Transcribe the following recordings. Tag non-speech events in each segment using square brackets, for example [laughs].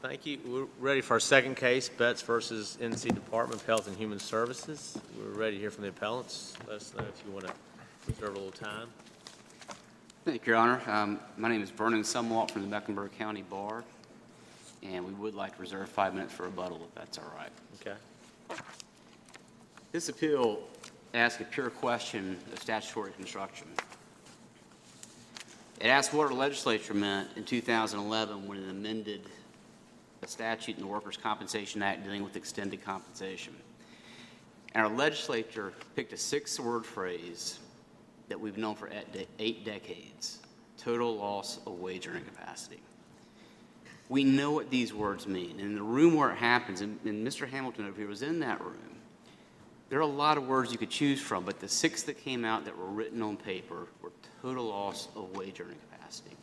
Thank you. We're ready for our second case, Betts versus NC Department of Health and Human Services. We're ready to hear from the appellants. Let us know if you want to reserve a little time. Thank you, Your Honor. Um, My name is Vernon Sumwalt from the Mecklenburg County Bar, and we would like to reserve five minutes for rebuttal, if that's all right. Okay? This appeal asks a pure question of statutory construction. It asks what our legislature meant in 2011 when it amended statute in the Workers' Compensation Act dealing with extended compensation. And our legislature picked a six-word phrase that we've known for eight decades, total loss of wage earning capacity. We know what these words mean. And in the room where it happens, and, and Mr. Hamilton over here was in that room, there are a lot of words you could choose from, but the six that came out that were written on paper were total loss of wage earning capacity.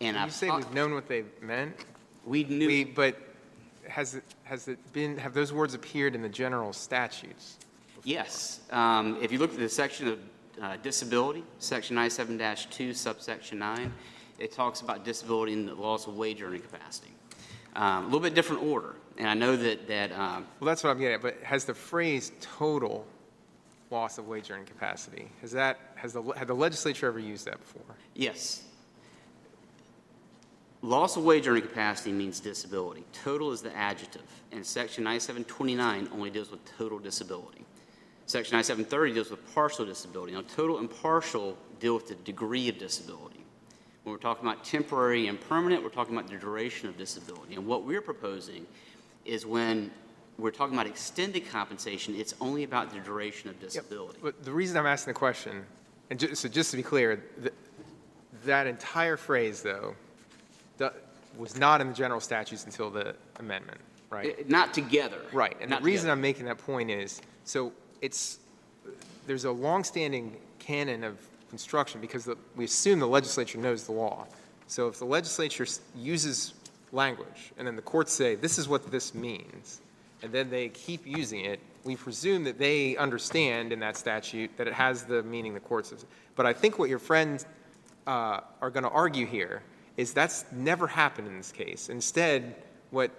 And You I've say we've known what they meant, we knew. we, but has it, has it been, have those words appeared in the general statutes? Yes. Um, If you look at the section of uh, disability, section 97-2 subsection 9, it talks about disability and the loss of wage earning capacity. Um, A little bit different order, and I know that, that, um, Well, that's what I'm getting at, but has the phrase total loss of wage earning capacity, has that, has the, had the legislature ever used that before? yes. Loss of wage earning capacity means disability. Total is the adjective, and section 9729 only deals with total disability. Section 9730 deals with partial disability. Now, total and partial deal with the degree of disability. When we're talking about temporary and permanent, we're talking about the duration of disability. And what we're proposing is when we're talking about extended compensation, it's only about the duration of disability. But the reason I'm asking the question, and ju- so just to be clear, th- that entire phrase, though, was not in the general statutes until the amendment, right? Eh, Not together. Right, and the Not reason together. I'm making that point is, so it's, there's a longstanding canon of construction because the- we assume the legislature knows the law. So if the legislature s- uses language, and then the courts say, this is what this means, and then they keep using it, we presume that they understand in that statute that it has the meaning the courts have. But I think what your friends uh, are going to argue here is that's never happened in this case. Instead, what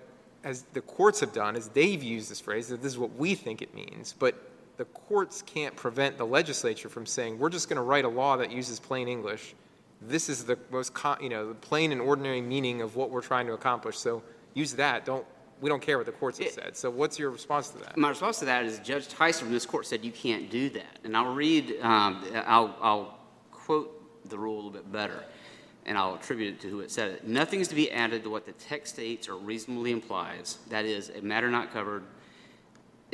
as the courts have done is they've used this phrase that this is what we think it means, but the courts can't prevent the legislature from saying we're just going to write a law that uses plain English. This is the most you know the plain and ordinary meaning of what we're trying to accomplish. So use that. Don't we don't care what the courts have It- said. So what's your response to that? My response to that is Judge Tyson from this court said you can't do that. And I'll read, um, I'll, I'll quote the rule a little bit better, and I'll attribute it to who it said it. Nothing is to be added to what the text states or reasonably implies. That is, a matter not covered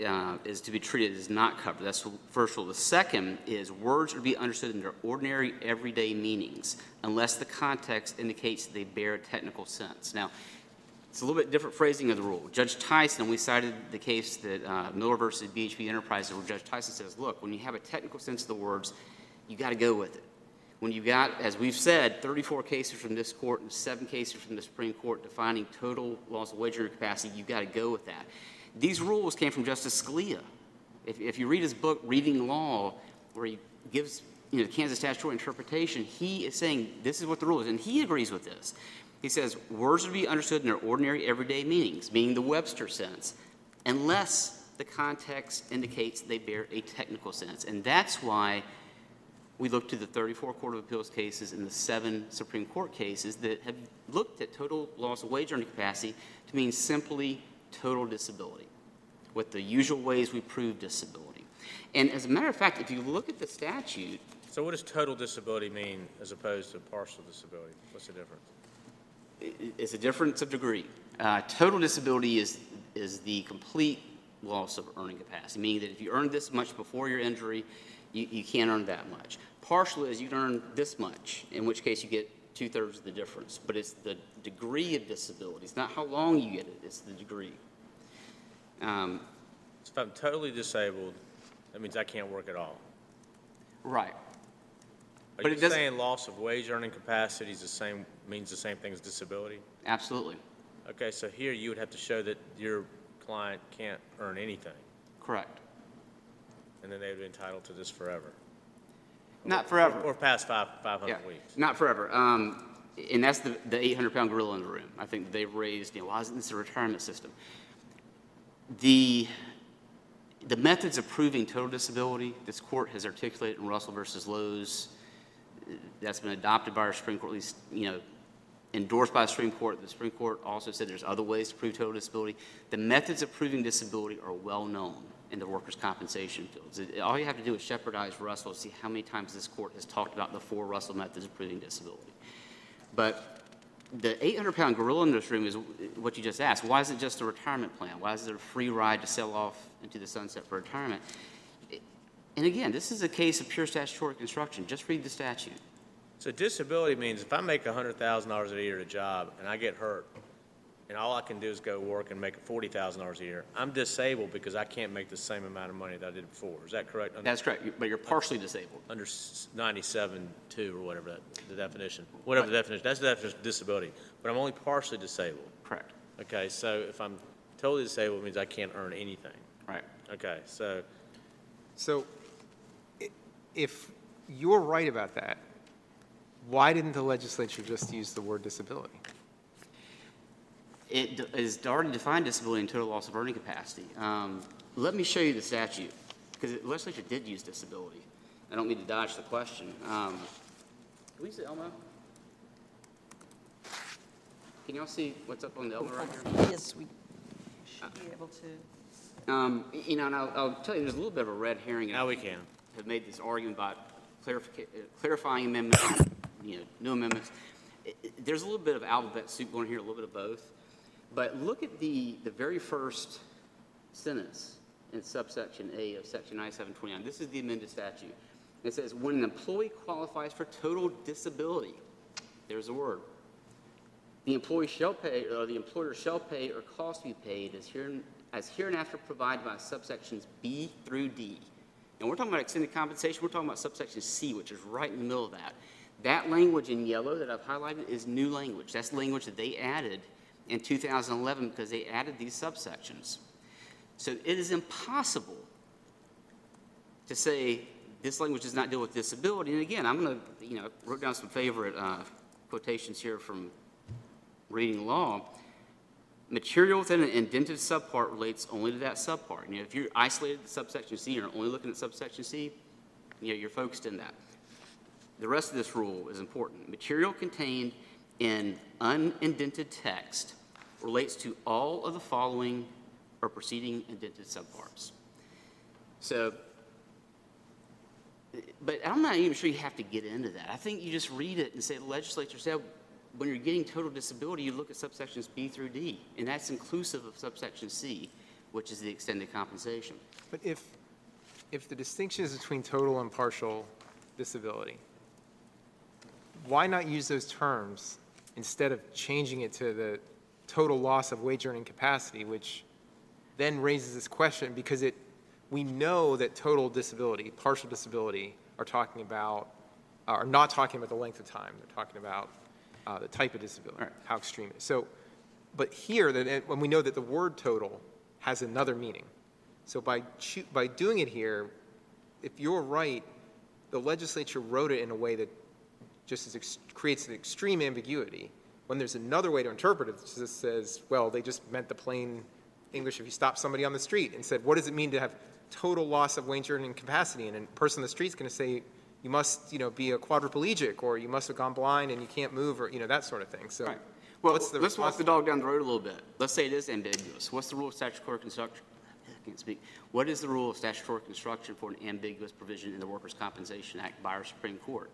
uh, is to be treated as not covered. That's the first rule. The second is words are to be understood in their ordinary, everyday meanings, unless the context indicates they bear a technical sense. Now, it's a little bit different phrasing of the rule. Judge Tyson, we cited the case that uh, Miller versus BHP Enterprises, where Judge Tyson says, look, when you have a technical sense of the words, you got to go with it. When you've got, as we've said, 34 cases from this court and seven cases from the Supreme Court defining total loss of wage earning capacity, you've got to go with that. These rules came from Justice Scalia. If, if you read his book, Reading Law, where he gives you know, the canons statutory interpretation, he is saying this is what the rule is, and he agrees with this. He says words are to be understood in their ordinary, everyday meanings, meaning the Webster sense, unless the context indicates they bear a technical sense. And that's why we look to the 34 Court of Appeals cases and the seven Supreme Court cases that have looked at total loss of wage earning capacity to mean simply total disability, with the usual ways we prove disability. And as a matter of fact, if you look at the statute, So what does total disability mean as opposed to partial disability? What's the difference? it's a difference of degree. Uh, total disability is, is the complete loss of earning capacity, meaning that if you earned this much before your injury, you, you can't earn that much. Partial is you earn this much, in which case you get two thirds of the difference. But it's the degree of disability. It's not how long you get it, it's the degree. Um, So if I'm totally disabled, that means I can't work at all. right. Are But you it saying loss of wage earning capacity is the same, means the same thing as disability? Absolutely. Okay, so here you would have to show that your client can't earn anything, Correct. and then they would be entitled to this forever. Not forever. Or past five, 500 Yeah, weeks. not forever. Um, And that's the, the 800-pound gorilla in the room. I think they've raised, you know, why isn't this a retirement system? The, the methods of proving total disability, this court has articulated in Russell versus Lowe's, that's been adopted by our Supreme Court, at least, you know, endorsed by the Supreme Court. The Supreme Court also said there's other ways to prove total disability. The methods of proving disability are well-known in the workers' compensation fields. All you have to do is shepardize Russell to see how many times this court has talked about the four Russell methods of proving disability. But the 800-pound gorilla in this room is what you just asked. Why is it just a retirement plan? Why is it a free ride to sell off into the sunset for retirement? And again, this is a case of pure statutory construction. Just read the statute. So disability means if I make hundred thousand dollars a year at a job and I get hurt, and all I can do is go work and make forty thousand dollars a year, I'm disabled because I can't make the same amount of money that I did before. Is that correct? Under- That's correct, but you're partially disabled. Under s- ninety-seven two or whatever that, the definition, whatever the definition, that's the definition of disability. But I'm only partially disabled. Correct. Okay, so if I'm totally disabled, it means I can't earn anything. Right. Okay, so, So i- if you're right about that, why didn't the legislature just use the word disability? It d- is already defined disability and total loss of earning capacity. Um, Let me show you the statute, because the legislature did use disability. I don't mean to dodge the question. Um, Can we see Elmo? Can y'all see what's up on the Elmo right here? Yes, we should be able to. Um, You know, and I'll I'll tell you, there's a little bit of a red herring. now we can. have made this argument about clarifica- uh, clarifying amendments, you know, new amendments. I- I- There's a little bit of alphabet soup going here, a little bit of both. But look at the, the very first sentence in subsection A of section 9729. This is the amended statute. It says, "When an employee qualifies for total disability," there's a word, "the employee shall pay, or the employer shall pay or cost to be paid as here, as hereinafter provided by subsections B through D." And we're talking about extended compensation, we're talking about subsection C, which is right in the middle of that. That language in yellow that I've highlighted is new language. That's language that they added in 2011 because they added these subsections. So it is impossible to say this language does not deal with disability. And again, I'm going to, you know, wrote down some favorite uh, quotations here from reading law. Material within an indented subpart relates only to that subpart. You know, if you're isolated to subsection C, you're only looking at subsection C, you know, you're focused in that. The rest of this rule is important. Material contained in unindented text relates to all of the following or preceding indented subparts. So, but I'm not even sure you have to get into that. I think you just read it and say the legislature said when you're getting total disability, you look at subsections B through D, and that's inclusive of subsection C, which is the extended compensation. But if, if the distinction is between total and partial disability, why not use those terms instead of changing it to the total loss of wage earning capacity, which then raises this question because it, we know that total disability, partial disability are talking about, are not talking about the length of time. They're talking about uh, the type of disability, Right. how extreme it is. So, but here, that when we know that the word total has another meaning. So by, choo- by doing it here, if you're right, the legislature wrote it in a way that just ex- creates an extreme ambiguity, when there's another way to interpret it, that just says, well, they just meant the plain English if you stop somebody on the street and said, what does it mean to have total loss of wage earning capacity? And a person on the street's going to say, you must, you know, be a quadriplegic, or you must have gone blind and you can't move, or, you know, that sort of thing. So Right. Well, let's walk the dog down the road a little bit. Let's say it is ambiguous. What's the rule of statutory construction? I can't speak. What is the rule of statutory construction for an ambiguous provision in the Workers' Compensation Act by our Supreme Court?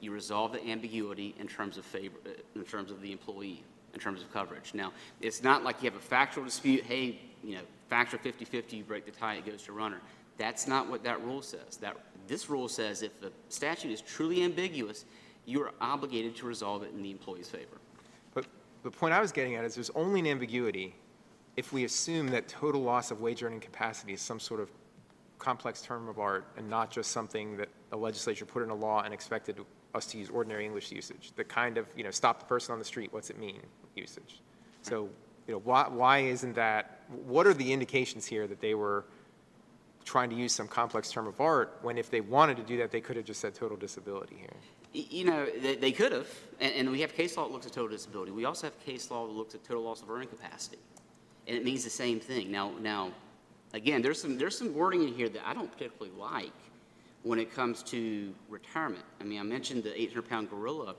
You resolve the ambiguity in terms of favor, uh, in terms of the employee, in terms of coverage. Now, it's not like you have a factual dispute, hey, you know, factual 50-50, you break the tie, it goes to runner. That's not what that rule says. That, this rule says if the statute is truly ambiguous, you are obligated to resolve it in the employee's favor. But the point I was getting at is there's only an ambiguity if we assume that total loss of wage earning capacity is some sort of complex term of art and not just something that the legislature put in a law and expected us to use ordinary English usage. The kind of, you know, stop the person on the street, what's it mean usage. So, you know, why, why isn't that, what are the indications here that they were trying to use some complex term of art when if they wanted to do that, they could have just said total disability here? You know, they, they could have, and, and we have case law that looks at total disability. We also have case law that looks at total loss of earning capacity. And it means the same thing. Now, now, again, there's some, there's some wording in here that I don't particularly like when it comes to retirement. I mean, I mentioned the 800-pound gorilla.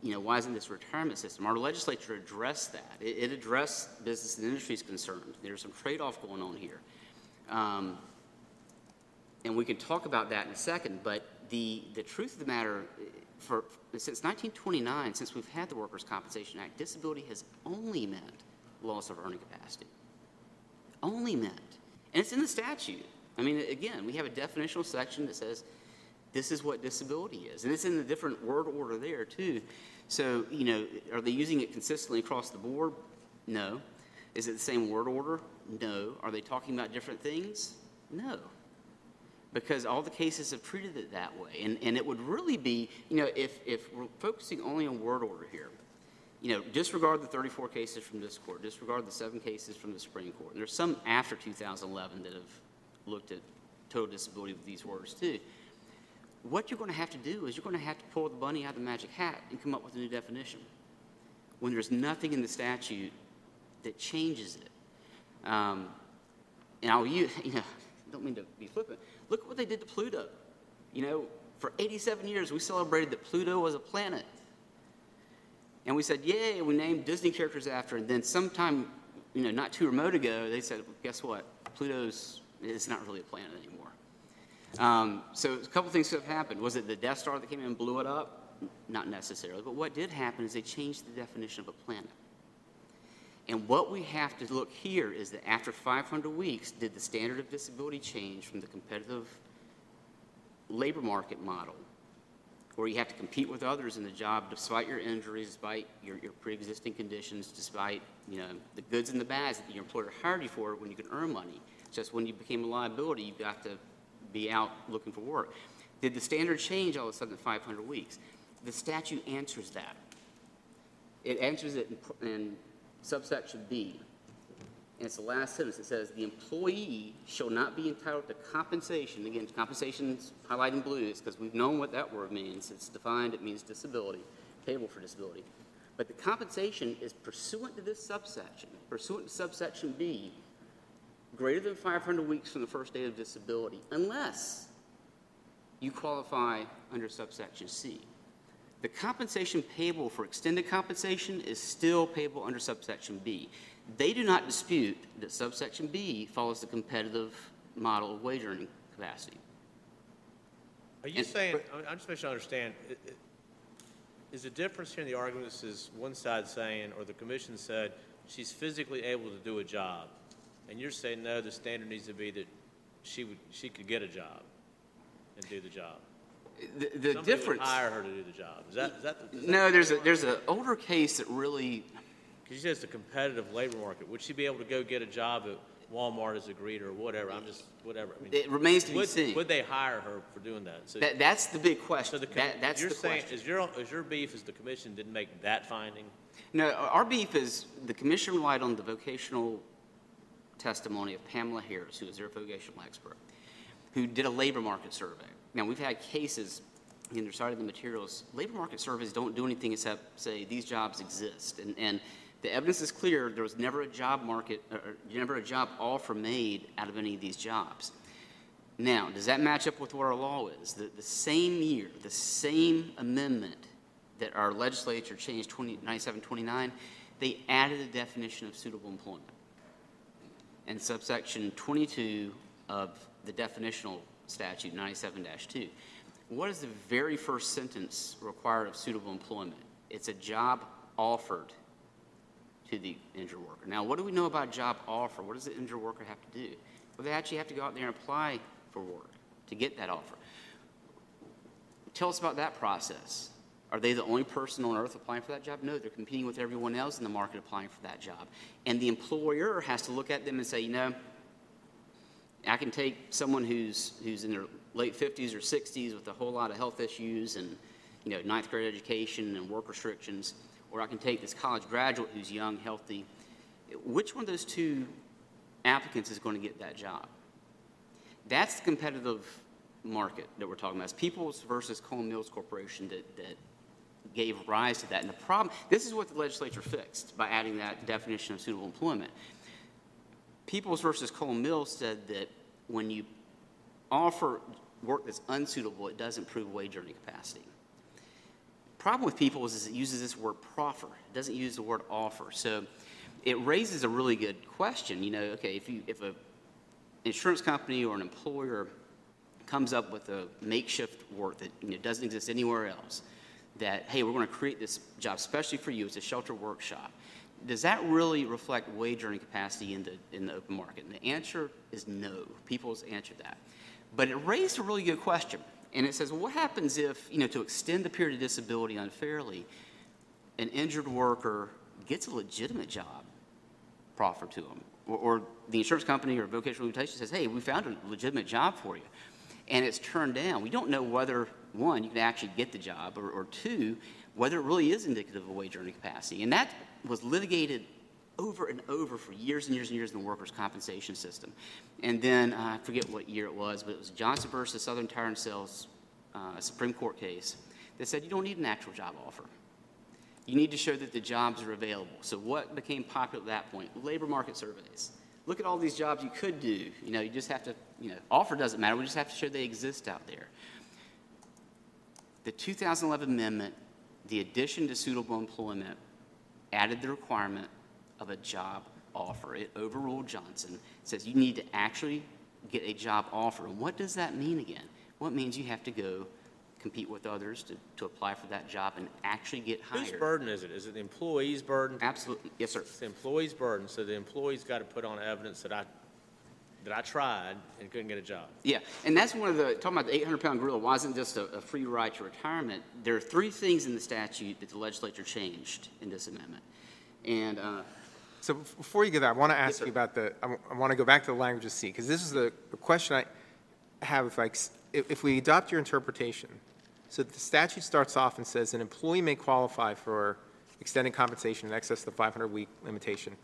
You know, why isn't this retirement system? Our legislature addressed that. It, it addressed business and industry's concerns. There's some trade-off going on here. Um, and we can talk about that in a second, but the, the truth of the matter, eh, for, since 1929, since we've had the Workers' Compensation Act, disability has only meant loss of earning capacity. Only meant. And it's in the statute. I mean, again, we have a definitional section that says this is what disability is. And it's in the different word order there, too. So, you know, are they using it consistently across the board? No. Is it the same word order? No. Are they talking about different things? No because all the cases have treated it that way. And, and it would really be, you know, if, if we're focusing only on word order here, you know, disregard the 34 cases from this court, disregard the seven cases from the Supreme Court. And there's some after 2011 that have looked at total disability with these words too. What you're going to have to do is you're going to have to pull the bunny out of the magic hat and come up with a new definition when there's nothing in the statute that changes it. Um, and I'll use, [laughs] you know, don't mean to be flippant. Look at what they did to Pluto. You know, for 87 years, we celebrated that Pluto was a planet. And we said, yay, we named Disney characters after. And then sometime, you know, not too remote ago, they said, guess what? Pluto's is not really a planet anymore. Um, so a couple things have happened. Was it the Death Star that came in and blew it up? Not necessarily. But what did happen is they changed the definition of a planet. And what we have to look here is that after 500 weeks, did the standard of disability change from the competitive labor market model, where you have to compete with others in the job despite your injuries, despite your, your pre-existing conditions, despite, you know, the goods and the bads that your employer hired you for when you could earn money. Just when you became a liability, you got to be out looking for work. Did the standard change all of a sudden at 500 weeks? The statute answers that. It answers it in, in subsection B. And it's the last sentence. It says, "The employee shall not be entitled to compensation." Again, compensation's highlighted in blue. It's because we've known what that word means. It's defined. It means disability, payable for disability. But the compensation is pursuant to this subsection, pursuant to subsection B, greater than 500 weeks from the first date of disability, unless you qualify under subsection C. The compensation payable for extended compensation is still payable under subsection B. They do not dispute that subsection B follows the competitive model of wage earning capacity. Are you And- saying, I'm- just making sure I understand, is the difference here in the arguments is one side saying, or the commission said, she's physically able to do a job, and you're saying, no, the standard needs to be that she would, she could get a job and do the job? The, the Somebody would difference. hire her to do the job. Is that, is that? is that- No, there's a, there's an older case that really, Because you said it's a competitive labor market. Would she be able to go get a job at Walmart as a greeter or whatever? I'm just, whatever. I mean, it remains to be would- seen. Would they hire her for doing that? So- That, that's the big So question. the, com- That, that's you're the saying, question. is your, is your beef is the commission didn't make that finding? No, our beef is, the commission relied on the vocational testimony of Pamela Harris, who is their vocational expert, who did a labor market survey. Now, we've had cases, in their side of the materials, labor market surveys don't do anything except say, these jobs exist. And, and the evidence is clear, there was never a job market, never a job offer made out of any of these jobs. Now, does that match up with what our law is? The, the same year, the same amendment that our legislature changed 20, 9729, they added a definition of suitable employment. And subsection 22 of the definitional statute, 97-2. What is the very first sentence required of suitable employment? It's a job offered to the injured worker. Now, what do we know about job offer? What does the injured worker have to do? Well, they actually have to go out there and apply for work to get that offer. Tell us about that process. Are they the only person on earth applying for that job? No, they're competing with everyone else in the market applying for that job. And the employer has to look at them and say, you know, I can take someone who's, who's in their late 50s or 60s with a whole lot of health issues and, you know, ninth grade education and work restrictions, or I can take this college graduate who's young, healthy. Which one of those two applicants is going to get that job? That's the competitive market that we're talking about. It's Peoples versus Cone Mills Corporation that, that gave rise to that. And the problem, this is what the legislature fixed by adding that definition of suitable employment. Peoples versus Cone Mills said that when you offer work that's unsuitable, it doesn't prove wage earning capacity. Problem with Peoples is it uses this word proffer. It doesn't use the word offer. So it raises a really good question. You know, okay, if you if a insurance company or an employer comes up with a makeshift work that you know, doesn't exist anywhere else, that hey, we're going to create this job especially for you. It's a shelter workshop. Does that really reflect wage earning capacity in the in the open market? And the answer is no. People's answered that, but it raised a really good question. And it says, well, what happens if you know to extend the period of disability unfairly, an injured worker gets a legitimate job proffered to them, or, or the insurance company or vocational rehabilitation says, hey, we found a legitimate job for you, and it's turned down. We don't know whether, one, you can actually get the job, or, or two, whether it really is indicative of wage earning capacity. And that was litigated over and over for years and years and years in the workers' compensation system. And then, uh, I forget what year it was, but it was Johnson versus Southern Tire and Sales, uh, Supreme Court case, that said you don't need an actual job offer. You need to show that the jobs are available. So what became popular at that point? Labor market surveys. Look at all these jobs you could do. You know, you just have to, you know, offer doesn't matter. We just have to show they exist out there. The 2011 amendment, the addition to suitable employment, added the requirement of a job offer. It overruled Johnson. It says you need to actually get a job offer. And what does that mean again? Well, it means you have to go compete with others to, to apply for that job and actually get hired. Whose burden is it? Is it the employee's burden? Absolutely. Yes, sir. It's the employee's burden, so the employee's got to put on evidence that I, that I tried and couldn't get a job. Yeah, and that's one of the, talking about the 800-pound gorilla, wasn't just a, a free ride to retirement. There are three things in the statute that the legislature changed in this amendment. And, uh, So before you go there, I want to ask sir. you about the, I want to go back to the language of C, because this is the the question I have, if like, if if we adopt your interpretation, so the statute starts off and says, an employee may qualify for extended compensation in excess of the 500-week limitation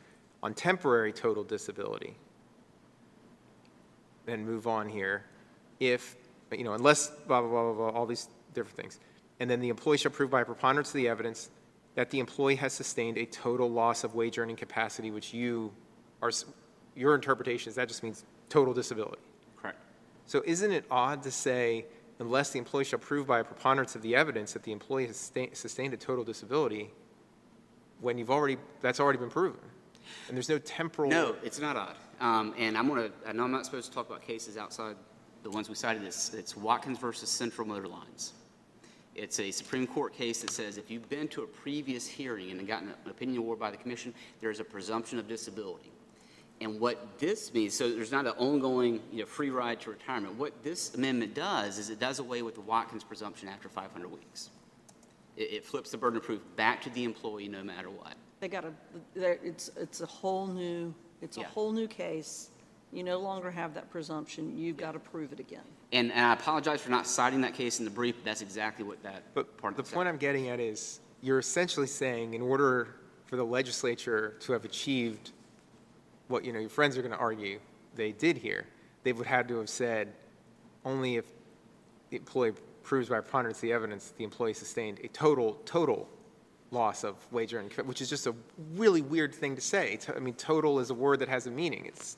on temporary total disability. Then move on here, if, you know, unless blah, blah, blah, blah, blah, all these different things. And then the employee shall prove by a preponderance of the evidence that the employee has sustained a total loss of wage earning capacity, which you are, your interpretation is that just means total disability. correct. So isn't it odd to say, unless the employee shall prove by a preponderance of the evidence that the employee has sta- sustained a total disability, when you've already, that's already been proven? And there's no temporal. No, it's not odd. Um, and I'm to, I know I'm not supposed to talk about cases outside the ones we cited. It's, it's Watkins versus Central Motor Lines. It's a Supreme Court case that says if you've been to a previous hearing and gotten an opinion award by the commission, there's a presumption of disability. And what this means, so there's not an ongoing, you know, free ride to retirement. What this amendment does is it does away with the Watkins presumption after 500 weeks. It, it flips the burden of proof back to the employee no matter what. They got a, there, it's, it's a whole new, it's a Yeah. whole new case. You no longer have that presumption. You've got to prove it again. And, and I apologize for not citing that case in the brief, but that's exactly what that But part the of the point I'm getting at is, you're essentially saying, in order for the legislature to have achieved what, you know, your friends are going to argue they did here, they would have to have said, only if the employee proves by preponderance of the evidence that the employee sustained a total, total loss of wage earning, capa- which is just a really weird thing to say. I mean, total is a word that has a meaning. It's,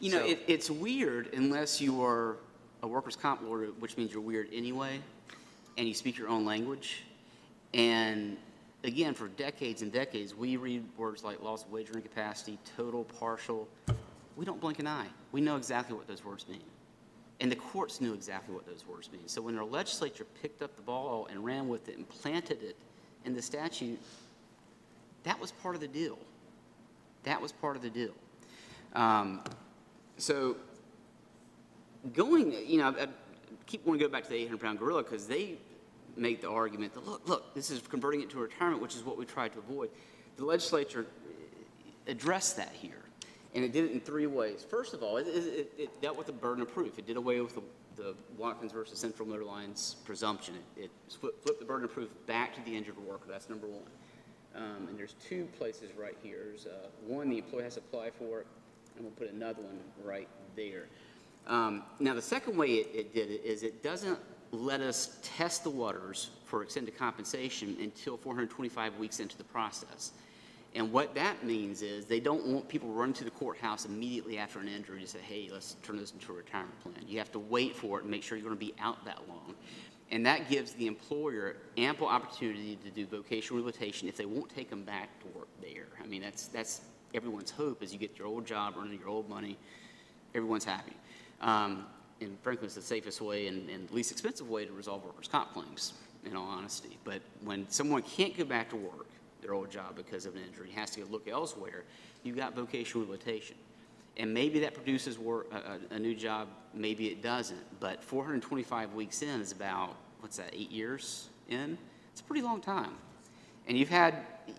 You know, So- it, it's weird unless you are a workers' comp lawyer, which means you're weird anyway, and you speak your own language. And again, for decades and decades, we read words like loss of wage earning capacity, total, partial. We don't blink an eye. We know exactly what those words mean. And the courts knew exactly what those words mean. So when our legislature picked up the ball and ran with it and planted it in the statute, that was part of the deal. That was part of the deal. Um, so going, you know, I keep wanting to go back to the 800 pound gorilla because they made the argument that, look, look, this is converting it to retirement, which is what we tried to avoid. The legislature addressed that here, and it did it in three ways. First of all, it, it, it dealt with the burden of proof. It did away with the, the Watkins versus Central Motor Lines presumption. It, it flipped, flipped the burden of proof back to the injured worker. That's number one. Um, and there's two places right here. There's uh, one the employee has to apply for it, and we'll put another one right there. Um, Now, the second way it, it did it is it doesn't let us test the waters for extended compensation until 425 weeks into the process. And what that means is they don't want people running to the courthouse immediately after an injury to say, hey, let's turn this into a retirement plan. You have to wait for it and make sure you're going to be out that long. And that gives the employer ample opportunity to do vocational rehabilitation if they won't take them back to work there. I mean, that's, that's everyone's hope is you get your old job, earning your old money, everyone's happy. Um, and frankly, it's the safest way and, and least expensive way to resolve workers' comp claims, in all honesty. But when someone can't go back to work, their old job because of an injury, has to go look elsewhere, you've got vocational rehabilitation. And maybe that produces work, a, a, a new job, maybe it doesn't. But 425 weeks in is about, what's that, eight years in? It's a pretty long time. And you've had,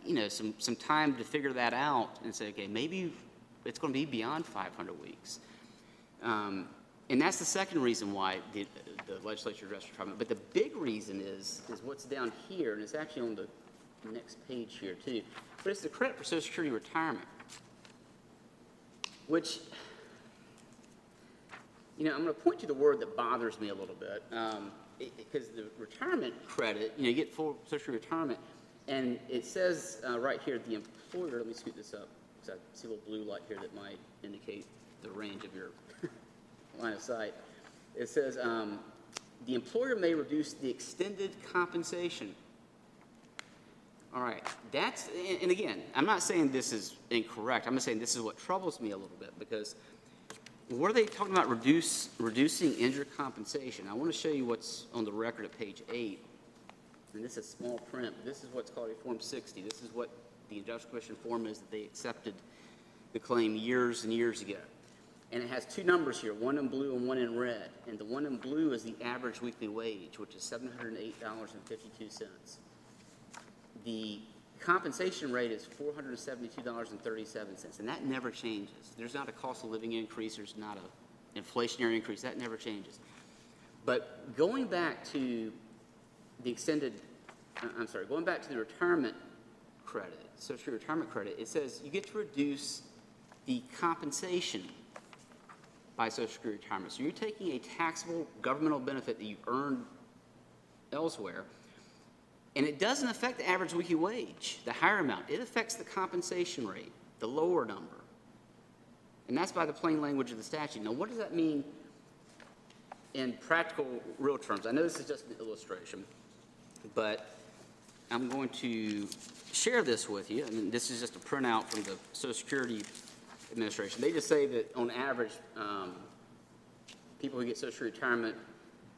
you know, some, some time to figure that out and say, okay, maybe it's going to be beyond 500 weeks. Um, And that's the second reason why the, the legislature addressed retirement. But the big reason is, is what's down here, and it's actually on the next page here too. But it's the credit for Social Security retirement, which, you know, I'm going to point to the word that bothers me a little bit. um, Because the retirement credit, you know, you get full Social Security retirement, and it says uh, right here, the employer, let me scoot this up, because I see a little blue light here that might indicate the range of your [laughs] line of sight. It says, um, "The employer may reduce the extended compensation." All right, that's, and again, I'm not saying this is incorrect, I'm just saying this is what troubles me a little bit, because what are they talking about reduce, reducing injured compensation? I want to show you what's on the record at page eight, and this is small print, this is what's called a Form 60. This is what the Industrial Commission form is that they accepted the claim years and years ago. And it has two numbers here, one in blue and one in red. And the one in blue is the average weekly wage, which is $708.52. The compensation rate is $472.37, and that never changes. There's not a cost of living increase, there's not a inflationary increase, that never changes. But going back to the extended, uh, I'm sorry, going back to the retirement credit, social retirement credit, it says you get to reduce the compensation by social security retirement. So you're taking a taxable governmental benefit that you earned elsewhere, and it doesn't affect the average weekly wage, the higher amount. It affects the compensation rate, the lower number. And that's by the plain language of the statute. Now, what does that mean in practical, real terms? I know this is just an illustration, but I'm going to share this with you. I mean, this is just a printout from the Social Security Administration. They just say that on average, um, people who get Social Security retirement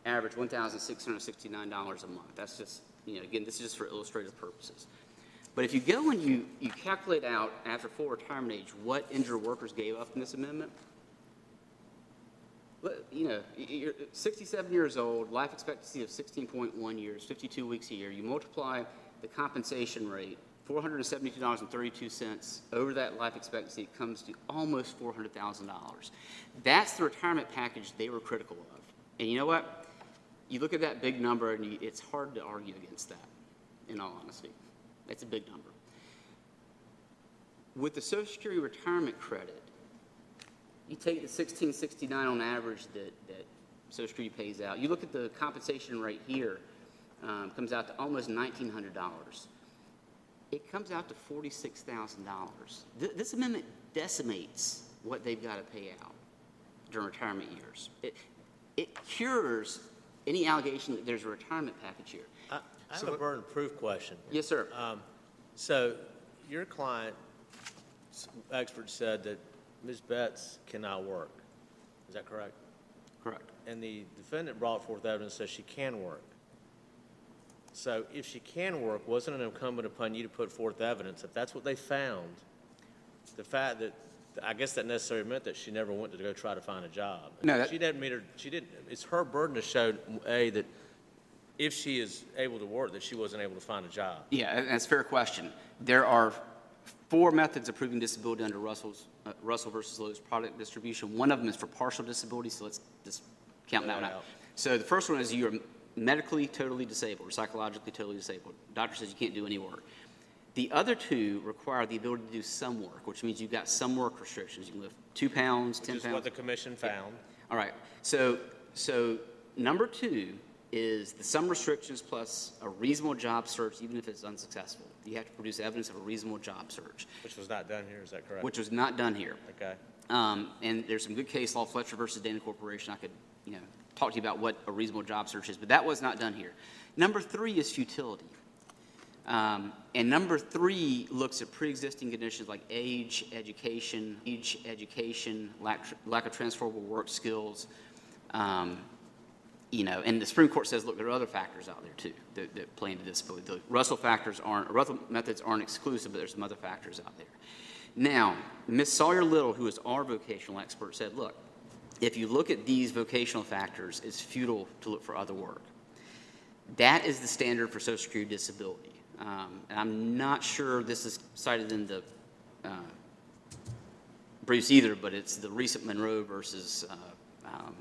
average $1,669 a month. That's just, you know, again, this is just for illustrative purposes. But if you go and you, you calculate out after full retirement age what injured workers gave up in this amendment, you know, you're 67 years old, life expectancy of 16.1 years, 52 weeks a year. You multiply the compensation rate, $472.32 over that life expectancy, it comes to almost $400,000. That's the retirement package they were critical of. And you know what? You look at that big number, and you, it's hard to argue against that, in all honesty. That's a big number. With the Social Security retirement credit, you take the 1669 on average that, that Social Security pays out. You look at the compensation right here, um, comes out to almost $1,900. It comes out to $46,000. Th- This amendment decimates what they've got to pay out during retirement years. It, it cures any allegation that there's a retirement package here. I I have a burden of proof question. Yes, sir. Um, So your client, expert said that Ms. Betts cannot work. Is that correct? Correct. And the defendant brought forth evidence that she can work. So if she can work, wasn't it incumbent upon you to put forth evidence? If that's what they found, the fact that, I guess that necessarily meant that she never went to go try to find a job. No, that- She didn't meet her, she didn't, it's her burden to show, A, that if she is able to work, that she wasn't able to find a job. Yeah, and that's a fair question. There are four methods of proving disability under Russell's, uh, Russell versus Lowe's product distribution. One of them is for partial disability, so let's just count that one out. out. So the first one is you're medically totally disabled, or psychologically totally disabled. Doctor says you can't do any work. The other two require the ability to do some work, which means you've got some work restrictions. You can lift two pounds, Which 10 is what the commission found. All right, so, so number two is the some restrictions plus a reasonable job search, even if it's unsuccessful. You have to produce evidence of a reasonable job search, Which was not done here, is that correct? which was not done here. Okay. Um, and there's some good case law, Fletcher versus Dana Corporation. I could, you know, talk to you about what a reasonable job search is, but that was not done here. Number three is futility. Um, and number three looks at pre-existing conditions like age, education, age, education, lack, lack of transferable work skills. Um, you know, and the Supreme Court says, look, there are other factors out there too that, that play into disability. The Russell factors aren't, Russell methods aren't exclusive, but there's some other factors out there. Now, Ms. Sawyer Little, who is our vocational expert, said, look, if you look at these vocational factors, it's futile to look for other work. That is the standard for Social Security disability. Um, and I'm not sure this is cited in the uh, briefs either, but it's the recent Monroe versus uh, um,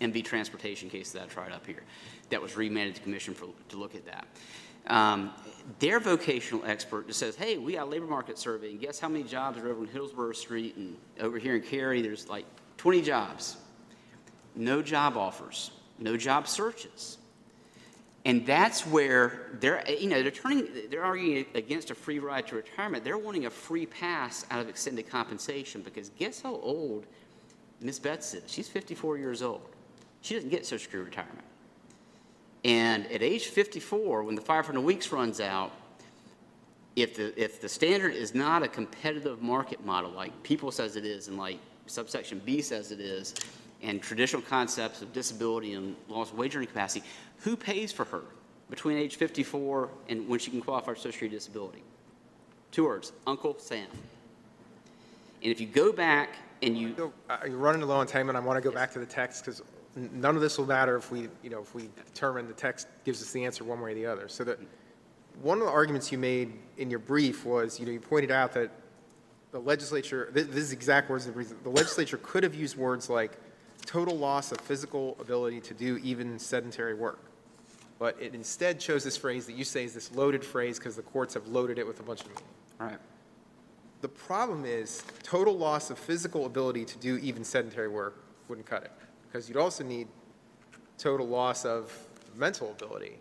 MV Transportation case that I tried up here that was remanded to commission for, to look at that. Um, their vocational expert just says, hey, we got a labor market survey, and guess how many jobs are over in Hillsborough Street and over here in Cary, there's like 20 jobs. No job offers, no job searches. And that's where they're, you know, they're turning, they're arguing against a free ride to retirement. They're wanting a free pass out of extended compensation because guess how old Miss Betts is? She's 54 years old. She doesn't get Social Security retirement. And at age 54, when the 500 weeks runs out, if the, if the standard is not a competitive market model like People says it is and like subsection B says it is, and traditional concepts of disability and loss of wage earning capacity, who pays for her between age 54 and when she can qualify for Social Security disability? Two words, Uncle Sam. And if you go back and you, So, uh, You're running low on time, and I want to go back to the text, because none of this will matter if we, you know, if we determine the text gives us the answer one way or the other. So that, one of the arguments you made in your brief was, you know, you pointed out that the legislature, thi- this is exact words of the brief, the legislature could have used words like total loss of physical ability to do even sedentary work. But it instead chose this phrase that you say is this loaded phrase because the courts have loaded it with a bunch of meaning. right, The problem is, total loss of physical ability to do even sedentary work wouldn't cut it, because you'd also need total loss of mental ability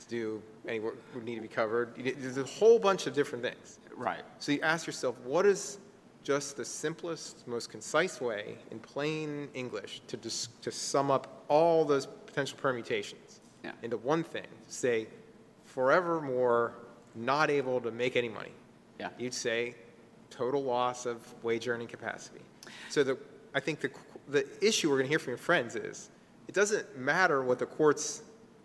to do any work would need to be covered. There's a whole bunch of different things. right. So you ask yourself, what is just the simplest, most concise way in plain English to to sum up all those potential permutations Yeah. into one thing? Say, forevermore not able to make any money. Yeah. You'd say total loss of wage earning capacity. So the, I think the, the issue we're going to hear from your friends is, it doesn't matter what the courts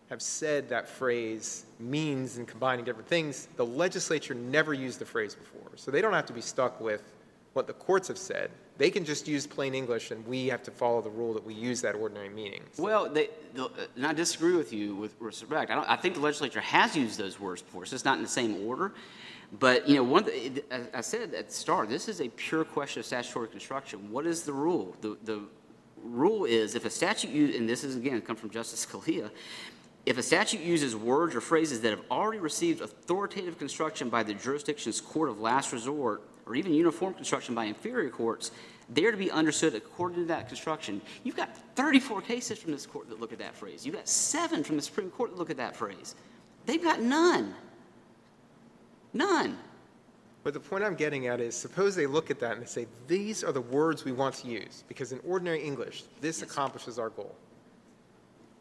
have said that phrase means in combining different things. The legislature never used the phrase before, so they don't have to be stuck with what the courts have said. They can just use plain English, and we have to follow the rule that we use that ordinary meaning. Well, they, and I disagree with you with respect. I I think the legislature has used those words before. It's not in the same order. But, you know, one I said at the start, this is a pure question of statutory construction. What is the rule? The, the rule is if a statute, u- and this is again, come from Justice Scalia, if a statute uses words or phrases that have already received authoritative construction by the jurisdiction's court of last resort, or even uniform construction by inferior courts, they're to be understood according to that construction. You've got 34 cases from this court that look at that phrase. You've got seven from the Supreme Court that look at that phrase. They've got none. None. But the point I'm getting at is, suppose they look at that and they say, these are the words we want to use, because in ordinary English, this accomplishes our goal.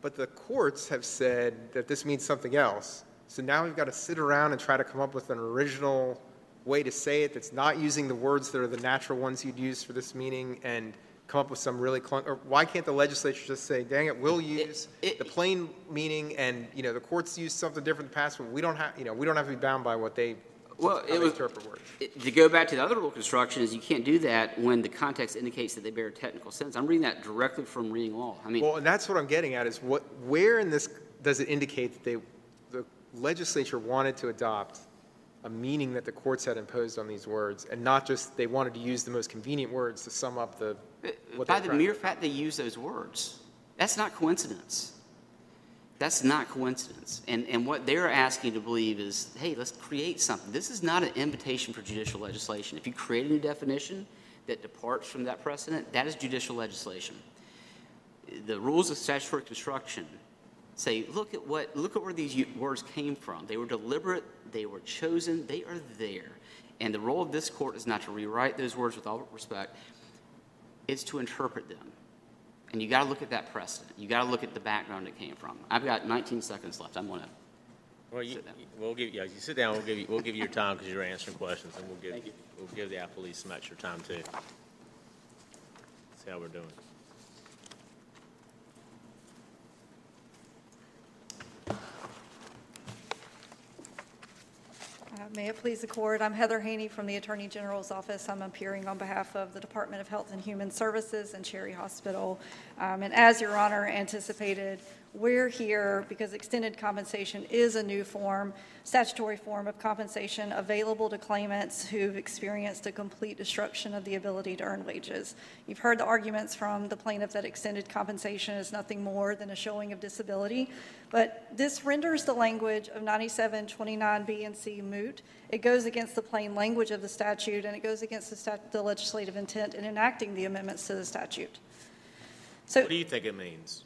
But the courts have said that this means something else, so now we've got to sit around and try to come up with an original way to say it that's not using the words that are the natural ones you'd use for this meaning, and come up with some really clunk, or why can't the legislature just say, dang it, we'll use it- the plain meaning, and, you know, the courts use something different in the past, but we don't have, you know, we don't have to be bound by what they, Well, it was- interpret words. It- To go back to the other rule construction is you can't do that when the context indicates that they bear a technical sense. I'm reading that directly from reading law. I mean, Well, and that's what I'm getting at, is what, where in this does it indicate that they, the legislature wanted to adopt a meaning that the courts had imposed on these words, and not just they wanted to use the most convenient words to sum up the, uh, what by the mere fact they use those words, that's not coincidence. That's not coincidence. And, and what they're asking to believe is, hey, let's create something. This is not an invitation for judicial legislation. If you create a new definition, that departs from that precedent, that is judicial legislation. The rules of statutory construction say, look at what, look at where these words came from. They were deliberate, they were chosen, they are there. And the role of this court is not to rewrite those words with all respect, it's to interpret them. And you got to look at that precedent. You got to look at the background it came from. I've got 19 seconds left. I'm going to, Well, you, Sit down. we'll give, yeah, you sit down, we'll give you, we'll give you your time because you're answering questions and we'll give, we'll give the police some extra time too. See how we're doing. May it please the court, I'm Heather Haney from the Attorney General's Office. I'm appearing on behalf of the Department of Health and Human Services and Cherry Hospital. Um, And as Your Honor anticipated, we're here because extended compensation is a new form, statutory form of compensation available to claimants who've experienced a complete destruction of the ability to earn wages. You've heard the arguments from the plaintiff that extended compensation is nothing more than a showing of disability, but this renders the language of 9729B and C moot. It goes against the plain language of the statute, and it goes against the stat- the legislative intent in enacting the amendments to the statute. So What do you think it means?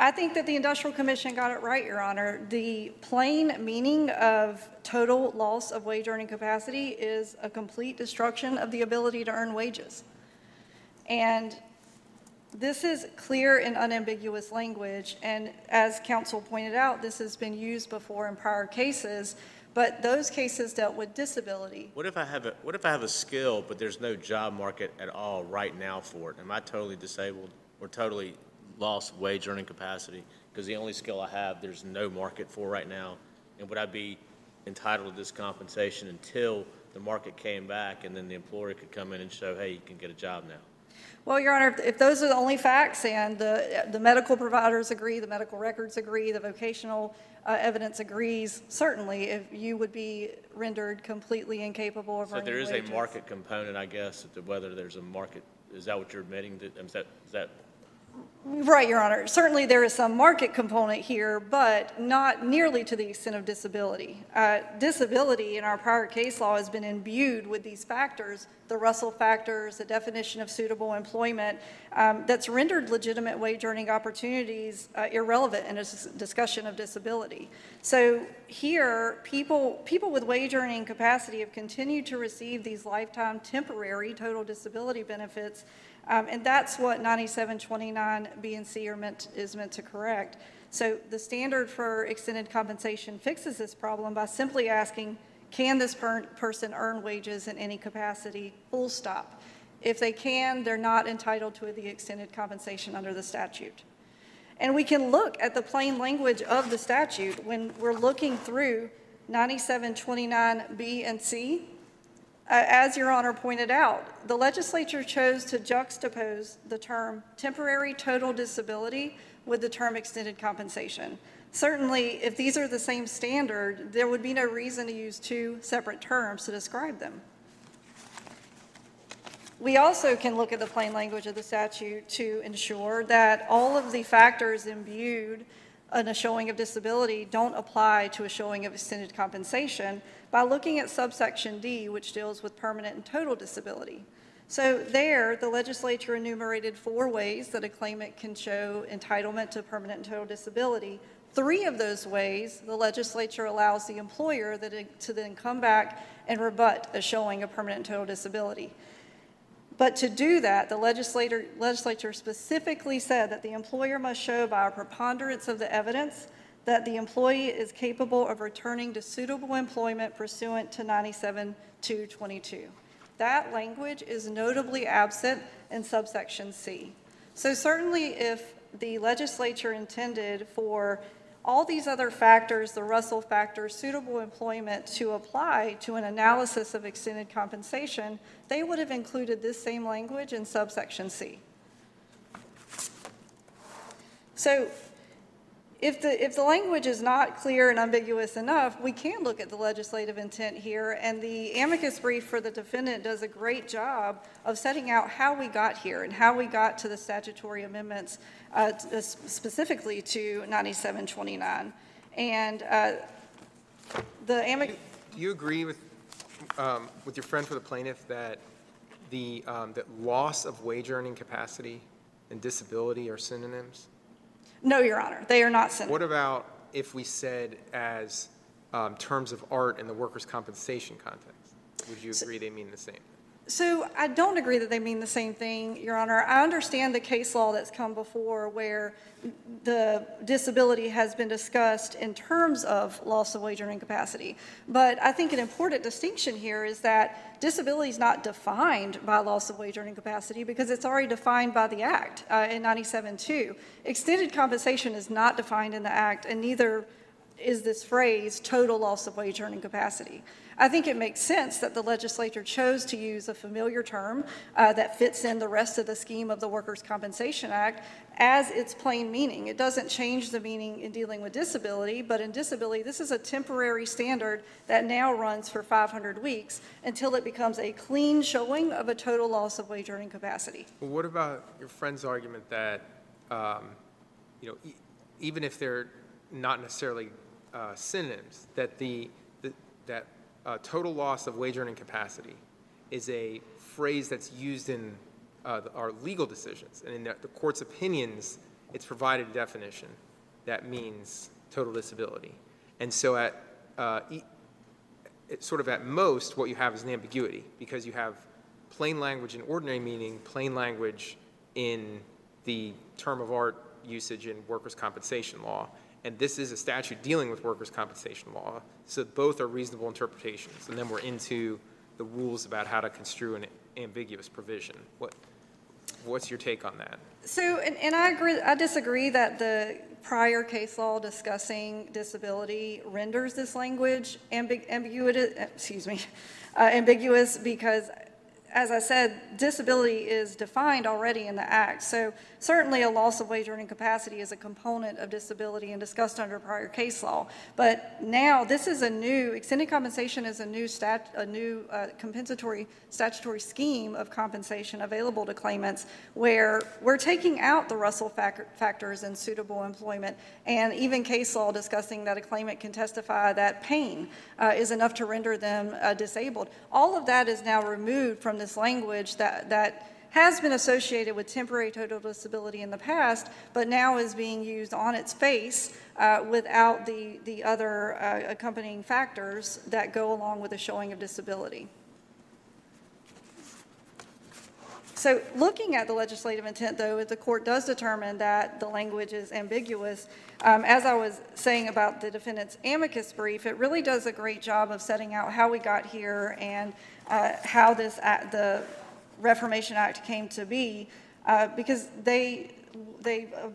I think that the Industrial Commission got it right, Your Honor. The plain meaning of total loss of wage earning capacity is a complete destruction of the ability to earn wages. And this is clear and unambiguous language, and as counsel pointed out, this has been used before in prior cases, but those cases dealt with disability. What if I have a, what if I have a skill, but there's no job market at all right now for it? Am I totally disabled or totally lost wage earning capacity? Because the only skill I have, there's no market for right now. And would I be entitled to this compensation until the market came back and then the employer could come in and show, hey, you can get a job now? Well, Your Honor, if- those are the only facts and the, the medical providers agree, the medical records agree, the vocational uh, evidence agrees, certainly, if you would be rendered completely incapable of So there is a market component, I guess, to whether there's a market, is that what you're admitting? Is that, is that, Right, Your Honor. Certainly, there is some market component here, but not nearly to the extent of disability. Uh, Disability in our prior case law has been imbued with these factors, the Russell factors, the definition of suitable employment, um, that's rendered legitimate wage earning opportunities uh, irrelevant in a discussion of disability. So here, people, people with wage earning capacity have continued to receive these lifetime temporary total disability benefits um, And that's what 9729 B and C are meant, is meant to correct. So the standard for extended compensation fixes this problem by simply asking, can this per- person earn wages in any capacity? Full stop. If they can, they're not entitled to the extended compensation under the statute. And we can look at the plain language of the statute when we're looking through 9729B and C. Uh, As Your Honor pointed out, the legislature chose to juxtapose the term temporary total disability with the term extended compensation. Certainly, if these are the same standard, there would be no reason to use two separate terms to describe them. We also can look at the plain language of the statute to ensure that all of the factors imbued in a showing of disability don't apply to a showing of extended compensation by looking at subsection D, which deals with permanent and total disability. So there, the legislature enumerated four ways that a claimant can show entitlement to permanent and total disability. Three of those ways, the legislature allows the employer that to then come back and rebut a showing of permanent and total disability. But to do that, the legislature specifically said that the employer must show by a preponderance of the evidence that the employee is capable of returning to suitable employment pursuant to 97-222. That language is notably absent in subsection C. So certainly if the legislature intended for all these other factors, the Russell factors, suitable employment to apply to an analysis of extended compensation, they would have included this same language in subsection C. So if the, if the language is not clear and ambiguous enough, we can look at the legislative intent here, and the amicus brief for the defendant does a great job of setting out how we got here and how we got to the statutory amendments, uh, uh, specifically to 9729. And uh, the amic, Do you agree with, um, with your friend for the plaintiff that the, um, that loss of wage earning capacity and disability are synonyms? No, Your Honor, they are not sent. What about if we said as um, terms of art in the workers' compensation context? Would you agree they mean the same? So I don't agree that they mean the same thing, Your Honor. I understand the case law that's come before where the disability has been discussed in terms of loss of wage earning capacity. But I think an important distinction here is that disability is not defined by loss of wage earning capacity because it's already defined by the Act uh, in 97-2. Extended compensation is not defined in the Act, and neither is this phrase, total loss of wage earning capacity. I think it makes sense that the legislature chose to use a familiar term uh, that fits in the rest of the scheme of the Workers' Compensation Act as its plain meaning. It doesn't change the meaning in dealing with disability, but in disability, this is a temporary standard that now runs for 500 weeks until it becomes a clean showing of a total loss of wage earning capacity. Well, what about your friend's argument that, um, you know, e- even if they're not necessarily uh, synonyms, that the, the- that uh, total loss of wage earning capacity is a phrase that's used in uh, our legal decisions, and in the the court's opinions, it's provided a definition that means total disability. And so at, uh, e- sort of at most, what you have is an ambiguity, because you have plain language in ordinary meaning, plain language in the term of art usage in workers' compensation law, and this is a statute dealing with workers' compensation law, so both are reasonable interpretations, and then we're into the rules about how to construe an ambiguous provision. What, what's your take on that? So, and, and I agree, I disagree that the prior case law discussing disability renders this language ambi- ambiguous, excuse me, uh, ambiguous because, as I said, disability is defined already in the Act. So certainly a loss of wage earning capacity is a component of disability and discussed under prior case law. But now, this is a new, extended compensation is a new stat, a new uh, compensatory statutory scheme of compensation available to claimants where we're taking out the Russell fac- factors in suitable employment and even case law discussing that a claimant can testify that pain uh, is enough to render them uh, disabled. All of that is now removed from this language that, that has been associated with temporary total disability in the past, but now is being used on its face uh, without the, the other uh, accompanying factors that go along with a showing of disability. So looking at the legislative intent, though, if the court does determine that the language is ambiguous, um, as I was saying about the defendant's amicus brief, it really does a great job of setting out how we got here and uh, how this, act- the Reformation Act came to be, uh, because they, they, uh,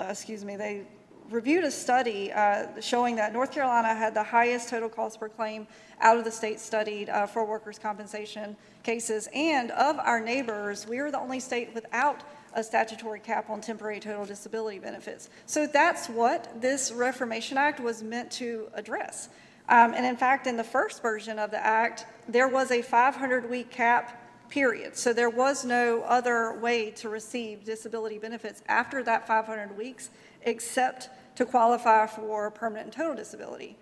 uh, excuse me, they reviewed a study uh, showing that North Carolina had the highest total cost per claim out of the states studied for workers' compensation cases. And of our neighbors, we are the only state without a statutory cap on temporary total disability benefits. So that's what this Reformation Act was meant to address. Um, and in fact, in the first version of the act, there was a 500 week cap period. So there was no other way to receive disability benefits after that 500 weeks except to qualify for permanent and total disability.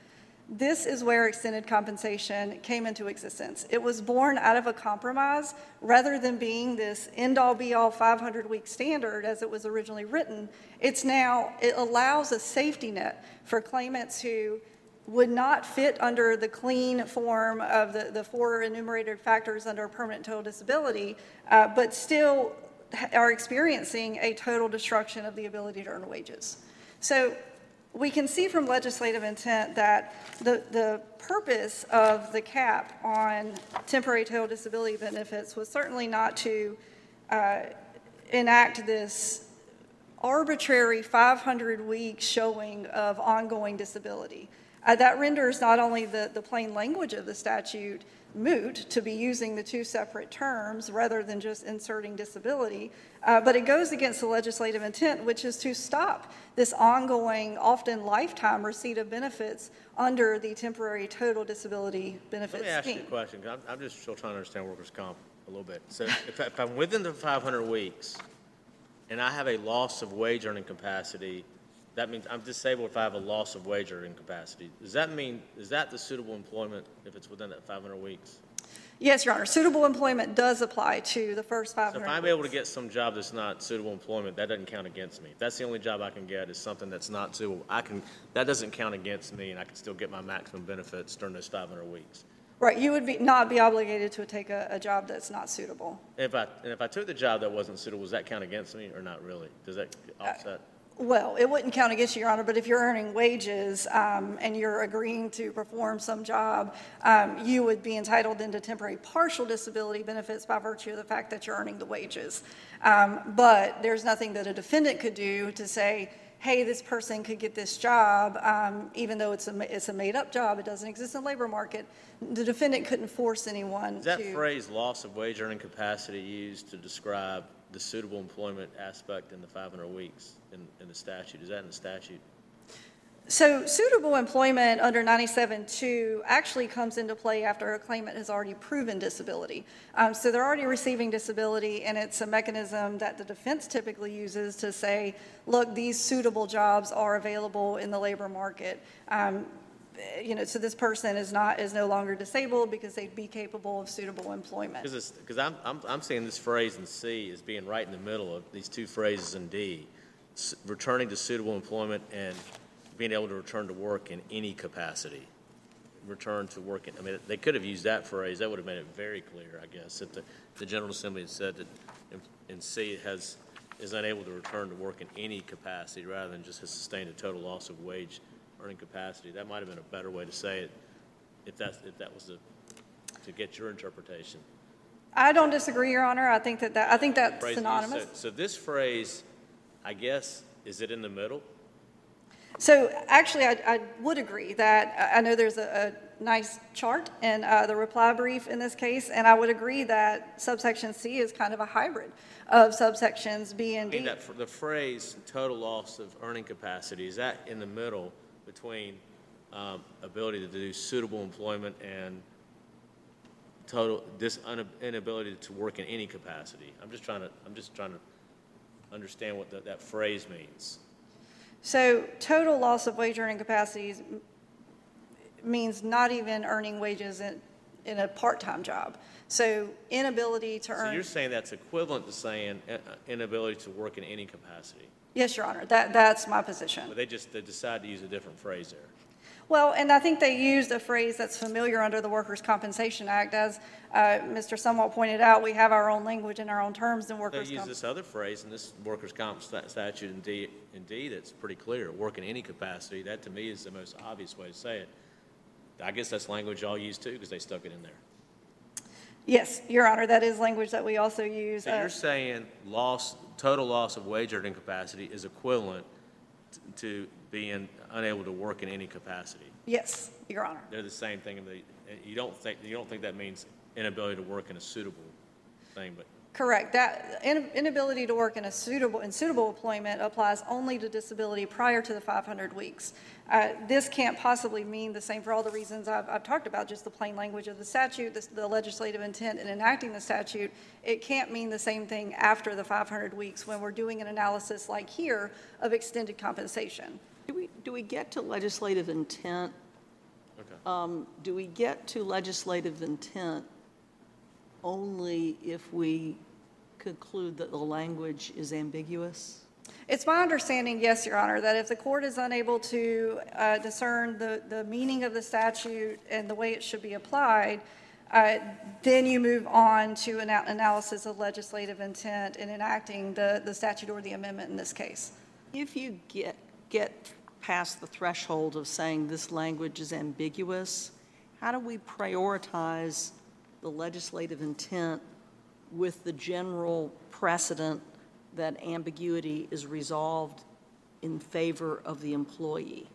This is where extended compensation came into existence. It was born out of a compromise rather than being this end all be all 500 week standard as it was originally written. It's now, it allows a safety net for claimants who would not fit under the clean form of the, the four enumerated factors under permanent total disability, uh, but still are experiencing a total destruction of the ability to earn wages. So we can see from legislative intent that the, the purpose of the cap on temporary total disability benefits was certainly not to uh, enact this arbitrary 500-week showing of ongoing disability. Uh, That renders not only the, the plain language of the statute moot to be using the two separate terms rather than just inserting disability, uh, but it goes against the legislative intent, which is to stop this ongoing, often lifetime receipt of benefits under the temporary total disability benefits. Let uh, me ask you a question. I'm, I'm just still trying to understand workers' comp a little bit. So if, I- if I'm within the five hundred weeks, and I have a loss of wage earning capacity, that means I'm disabled if I have a loss of wage earning capacity. Does that mean, is that the suitable employment if it's within that five hundred weeks? Yes, Your Honor, suitable employment does apply to the first So 500 if I'm able to get some job that's not suitable employment, that doesn't count against me. If that's the only job I can get is something that's not suitable, I can, that doesn't count against me, and I can still get my maximum benefits during those 500 weeks. Right, you would be, not be obligated to take a, a job that's not suitable. If I, and if I took the job that wasn't suitable, does that count against me or not really? Does that uh, offset? Well, it wouldn't count against you, Your Honor, but if you're earning wages um, and you're agreeing to perform some job, um, you would be entitled into temporary partial disability benefits by virtue of the fact that you're earning the wages. Um, But there's nothing that a defendant could do to say, hey, this person could get this job, um, even though it's a, it's a made-up job, it doesn't exist in the labor market. The defendant couldn't force anyone Is to. that phrase loss of wage earning capacity used to describe the suitable employment aspect in the 500 weeks in, in the statute? Is that in the statute? So suitable employment under 97-2 actually comes into play after a claimant has already proven disability. Um, So they're already receiving disability, and it's a mechanism that the defense typically uses to say, look, these suitable jobs are available in the labor market. Um, Eh, you know, so this person is not, is no longer disabled because they'd be capable of suitable employment. Because I'm, I'm, I'm seeing this phrase in C as being right in the middle of these two phrases in D. Returning to suitable employment and being able to return to work in any capacity. Return to work in, I mean, they could have used that phrase, that would have made it very clear, I guess, that the, the General Assembly had said that in, in C has, is unable to return to work in any capacity rather than just has sustained a total loss of wage earning capacity. That might have been a better way to say it, if that's, if that was the, to get your interpretation. I don't disagree, Your Honor. I think that, that, I think that's phrase synonymous. So- So this phrase, I guess, is it in the middle? So actually, I, I would agree that, I I know there's a, a nice chart in uh, the reply brief in this case, and I would agree that subsection C is kind of a hybrid of subsections B and I mean, D. that, the phrase total loss of earning capacity, is that in the middle between um, ability to do suitable employment and total, this inability to work in any capacity? I'm just trying to, I'm just trying to understand what that, that phrase means. So total loss of wage earning capacities m- means not even earning wages in, a part-time job. So inability to So earn, you're saying that's equivalent to saying uh, uh, inability to work in any capacity? yes, Your Honor, that, that's my position. But they just, they decided to use a different phrase there. Well, and I think they used a phrase that's familiar under the Workers' Compensation Act. As uh, Mr. Zumwalt pointed out, we have our own language and our own terms in workers' They use this other phrase in this workers' comp sta- statute in D, in D that's pretty clear, work in any capacity. That to me is the most obvious way to say it. I guess that's language y'all use too, because they stuck it in there. Yes, Your Honor, that is language that we also use. So uh, you're saying loss, total loss of wage earning capacity is equivalent t- to being unable to work in any capacity? Yes, Your Honor. They're the same thing, and they, you don't think, you don't think that means inability to work in a suitable thing, but Correct. That in- inability to work in a suitable, in suitable employment applies only to disability prior to the 500 weeks. Uh, This can't possibly mean the same for all the reasons I've, I've talked about, just the plain language of the statute, the- the legislative intent in enacting the statute. It can't mean the same thing after the 500 weeks when we're doing an analysis like here of extended compensation. Do we, do we get to legislative intent? Okay. Um, Do we get to legislative intent only if we conclude that the language is ambiguous? It's my understanding, yes, Your Honor, that if the court is unable to uh, discern the, the meaning of the statute and the way it should be applied, uh, then you move on to an analysis of legislative intent in enacting the, the statute or the amendment in this case. If you get, get past the threshold of saying this language is ambiguous, how do we prioritize the legislative intent with the general precedent that ambiguity is resolved in favor of the employee?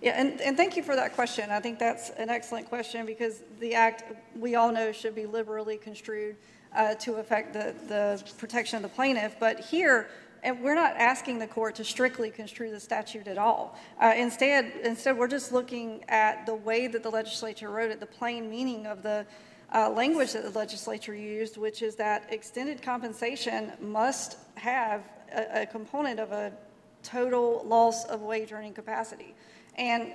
Yeah, and, and thank you for that question. I think that's an excellent question because the act, we all know, should be liberally construed uh, to affect the, the protection of the plaintiff. But here, and we're not asking the court to strictly construe the statute at all. Uh, Instead, instead, we're just looking at the way that the legislature wrote it, the plain meaning of the uh, language that the legislature used, which is that extended compensation must have a, a component of a total loss of wage earning capacity. And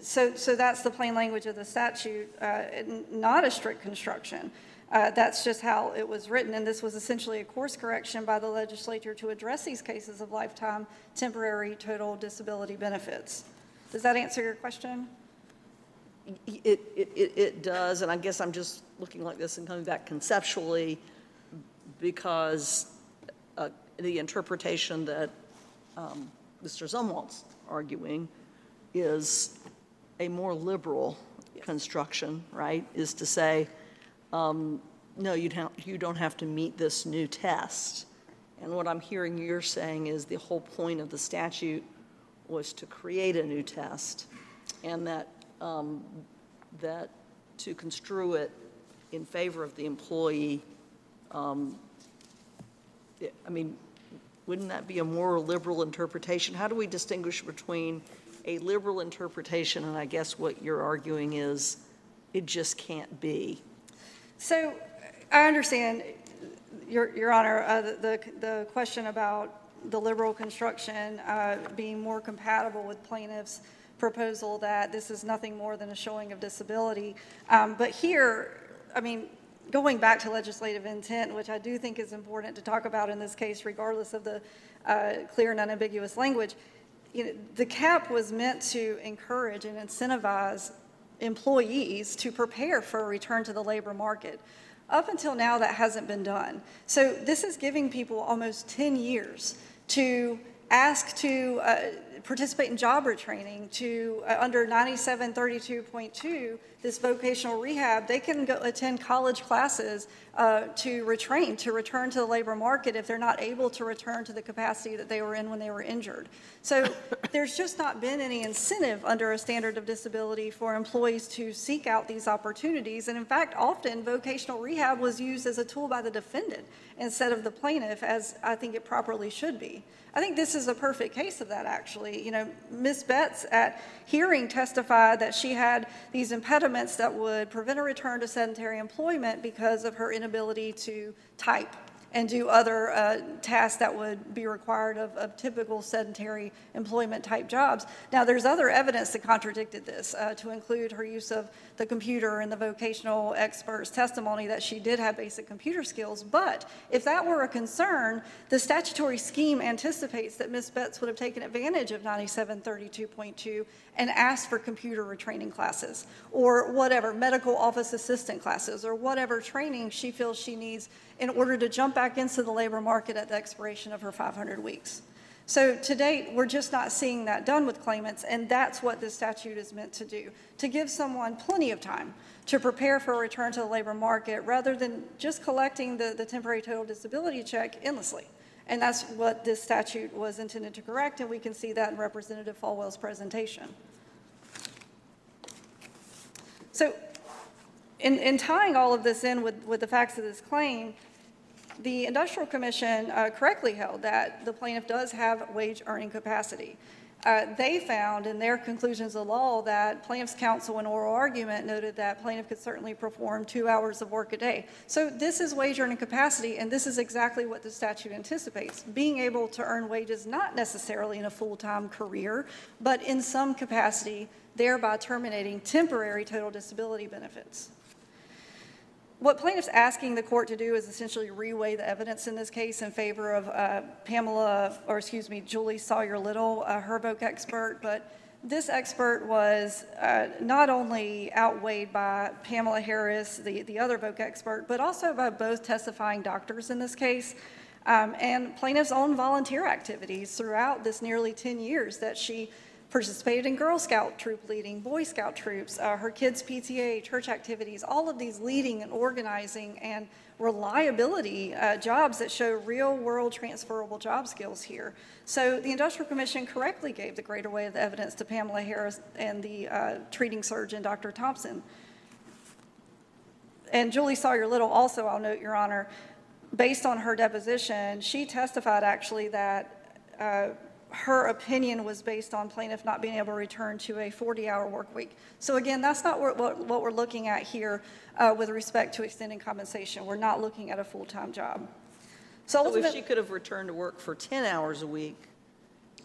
so, so that's the plain language of the statute, uh, not a strict construction. Uh, That's just how it was written, and this was essentially a course correction by the legislature to address these cases of lifetime temporary total disability benefits. Does that answer your question? It, it, it it does, and I guess I'm just looking like this and coming back conceptually, because uh, the interpretation that um, Mr. Zumwalt's arguing is a more liberal construction, right? Is to say, um, no, you'd have, you don't have to meet this new test. And what I'm hearing you're saying is the whole point of the statute was to create a new test, and that, um, that to construe it in favor of the employee, um, I mean, wouldn't that be a more liberal interpretation? How do we distinguish between a liberal interpretation and I guess what you're arguing is it just can't be? So I understand, Your, Your Honor, uh, the, the question about the liberal construction uh, being more compatible with plaintiff's proposal that this is nothing more than a showing of disability. Um, But here, I mean, going back to legislative intent, which I do think is important to talk about in this case regardless of the uh, clear and unambiguous language, you know, the cap was meant to encourage and incentivize employees to prepare for a return to the labor market. Up until now, that hasn't been done. So this is giving people almost 10 years to ask to uh, participate in job retraining, to, uh, under 9732.2, this vocational rehab, they can go attend college classes uh, to retrain, to return to the labor market if they're not able to return to the capacity that they were in when they were injured. So there's just not been any incentive under a standard of disability for employees to seek out these opportunities. And in fact, often vocational rehab was used as a tool by the defendant instead of the plaintiff, as I think it properly should be. I think this is a perfect case of that, actually. You know, Ms. Betts at hearing testified that she had these impediments that would prevent a return to sedentary employment because of her inability to type and do other uh, tasks that would be required of, of typical sedentary employment type jobs. Now, there's other evidence that contradicted this, uh, to include her use of the computer and the vocational expert's testimony that she did have basic computer skills. But if that were a concern, the statutory scheme anticipates that Ms. Betts would have taken advantage of 9732.2 and asked for computer retraining classes or whatever, medical office assistant classes or whatever training she feels she needs in order to jump back into the labor market at the expiration of her 500 weeks. So to date, we're just not seeing that done with claimants, and that's what this statute is meant to do, to give someone plenty of time to prepare for a return to the labor market rather than just collecting the, the temporary total disability check endlessly. And that's what this statute was intended to correct, and we can see that in Representative Folwell's presentation. So in, in tying all of this in with, with the facts of this claim, the Industrial Commission uh, correctly held that the plaintiff does have wage earning capacity. Uh, They found in their conclusions of law that plaintiff's counsel in oral argument noted that plaintiff could certainly perform two hours of work a day. So this is wage earning capacity, and this is exactly what the statute anticipates. Being able to earn wages not necessarily in a full-time career, but in some capacity, thereby terminating temporary total disability benefits. What plaintiff's asking the court to do is essentially reweigh the evidence in this case in favor of uh, Pamela, or excuse me, Julie Sawyer Little, uh, her voc expert, but this expert was uh, not only outweighed by Pamela Harris, the, the other voc expert, but also by both testifying doctors in this case, um, and plaintiff's own volunteer activities throughout this nearly 10 years that she participated in Girl Scout troop leading, Boy Scout troops, uh, her kids' PTA, church activities, all of these leading and organizing and reliability uh, jobs that show real world transferable job skills here. So the Industrial Commission correctly gave the greater weight of the evidence to Pamela Harris and the uh, treating surgeon, Dr. Thompson. And Julie Sawyer Little, also, I'll note, Your Honor, based on her deposition, she testified actually that uh, her opinion was based on plaintiff not being able to return to a 40-hour work week. So again, that's not what, what, what we're looking at here uh, with respect to extending compensation. We're not looking at a full-time job. So So if she could have returned to work for 10 hours a week,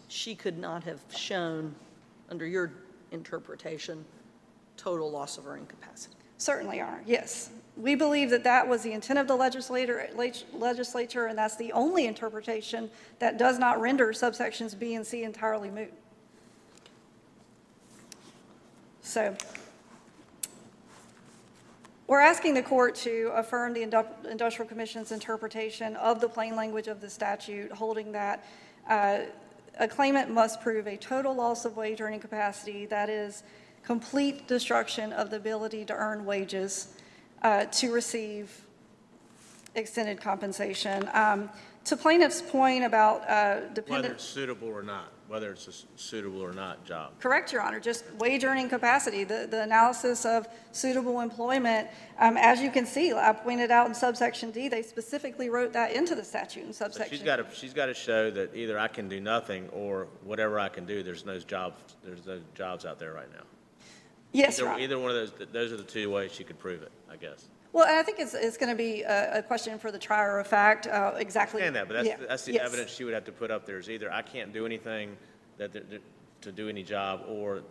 she could not have shown, under your interpretation, total loss of earning capacity. Certainly are, yes. We believe that that was the intent of the legislature, and that's the only interpretation that does not render subsections B and C entirely moot. So we're asking the court to affirm the Industrial Commission's interpretation of the plain language of the statute, holding that uh, a claimant must prove a total loss of wage earning capacity, that is, complete destruction of the ability to earn wages uh, to receive extended compensation. Um, To plaintiff's point about uh, Whether it's suitable or not, whether it's a suitable or not job. Correct, Your Honor, just wage earning capacity, the, the analysis of suitable employment. Um, as you can see, I pointed out in subsection D, they specifically wrote that into the statute in So subsection. she's got to, she's got to show that either I can do nothing or whatever I can do, there's no jobs, there's no jobs out there right now. Yes, Either-. Either one of those, those are the two ways she could prove it, I guess. Well, I think it's, it's going to be a, a question for the trier of fact, uh, exactly. understand that, but yeah, that's, that's the yes. evidence she would have to put up there is either I can't do anything that, to do any job, or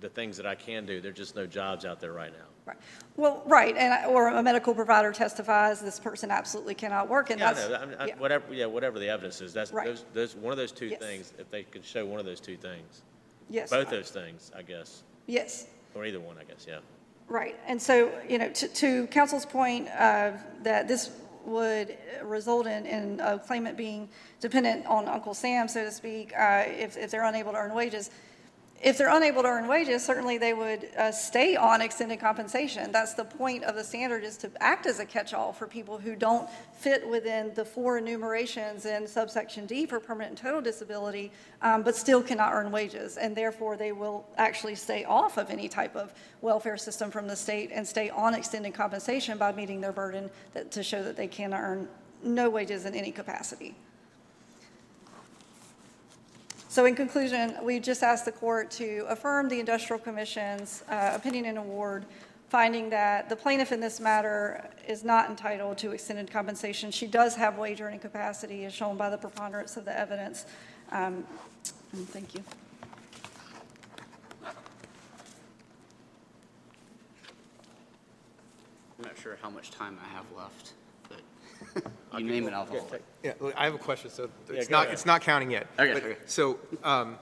the things that I can do, there's just no jobs out there right now. Right. Well, right, and, I- or a medical provider testifies this person absolutely cannot work, and Yeah, I that's. I mean, I- yeah. whatever, yeah, whatever the evidence is, that's, Right. those, those, one of those two Yes. things, if they could show one of those two things. Yes, Both Honor. those things, I guess, Yes. Or either one, I guess, yeah. Right, and so, you know, to, to counsel's point, uh, that this would result in, in a claimant being dependent on Uncle Sam, so to speak, uh, if, if they're unable to earn wages. If they're unable to earn wages, certainly they would uh, stay on extended compensation. That's the point of the standard, is to act as a catch-all for people who don't fit within the four enumerations in subsection D for permanent and total disability, um, but still cannot earn wages, and therefore they will actually stay off of any type of welfare system from the state and stay on extended compensation by meeting their burden that, to show that they can earn no wages in any capacity. So in conclusion, we just asked the court to affirm the Industrial Commission's uh, opinion and award, finding that the plaintiff in this matter is not entitled to extended compensation. She does have wage earning capacity, as shown by the preponderance of the evidence. Um, and Thank you. I'm not sure how much time I have left, you name it, I'll follow it. Yeah, look, I have a question, so it's go not, ahead. it's not counting yet. Okay, But- okay. So, um,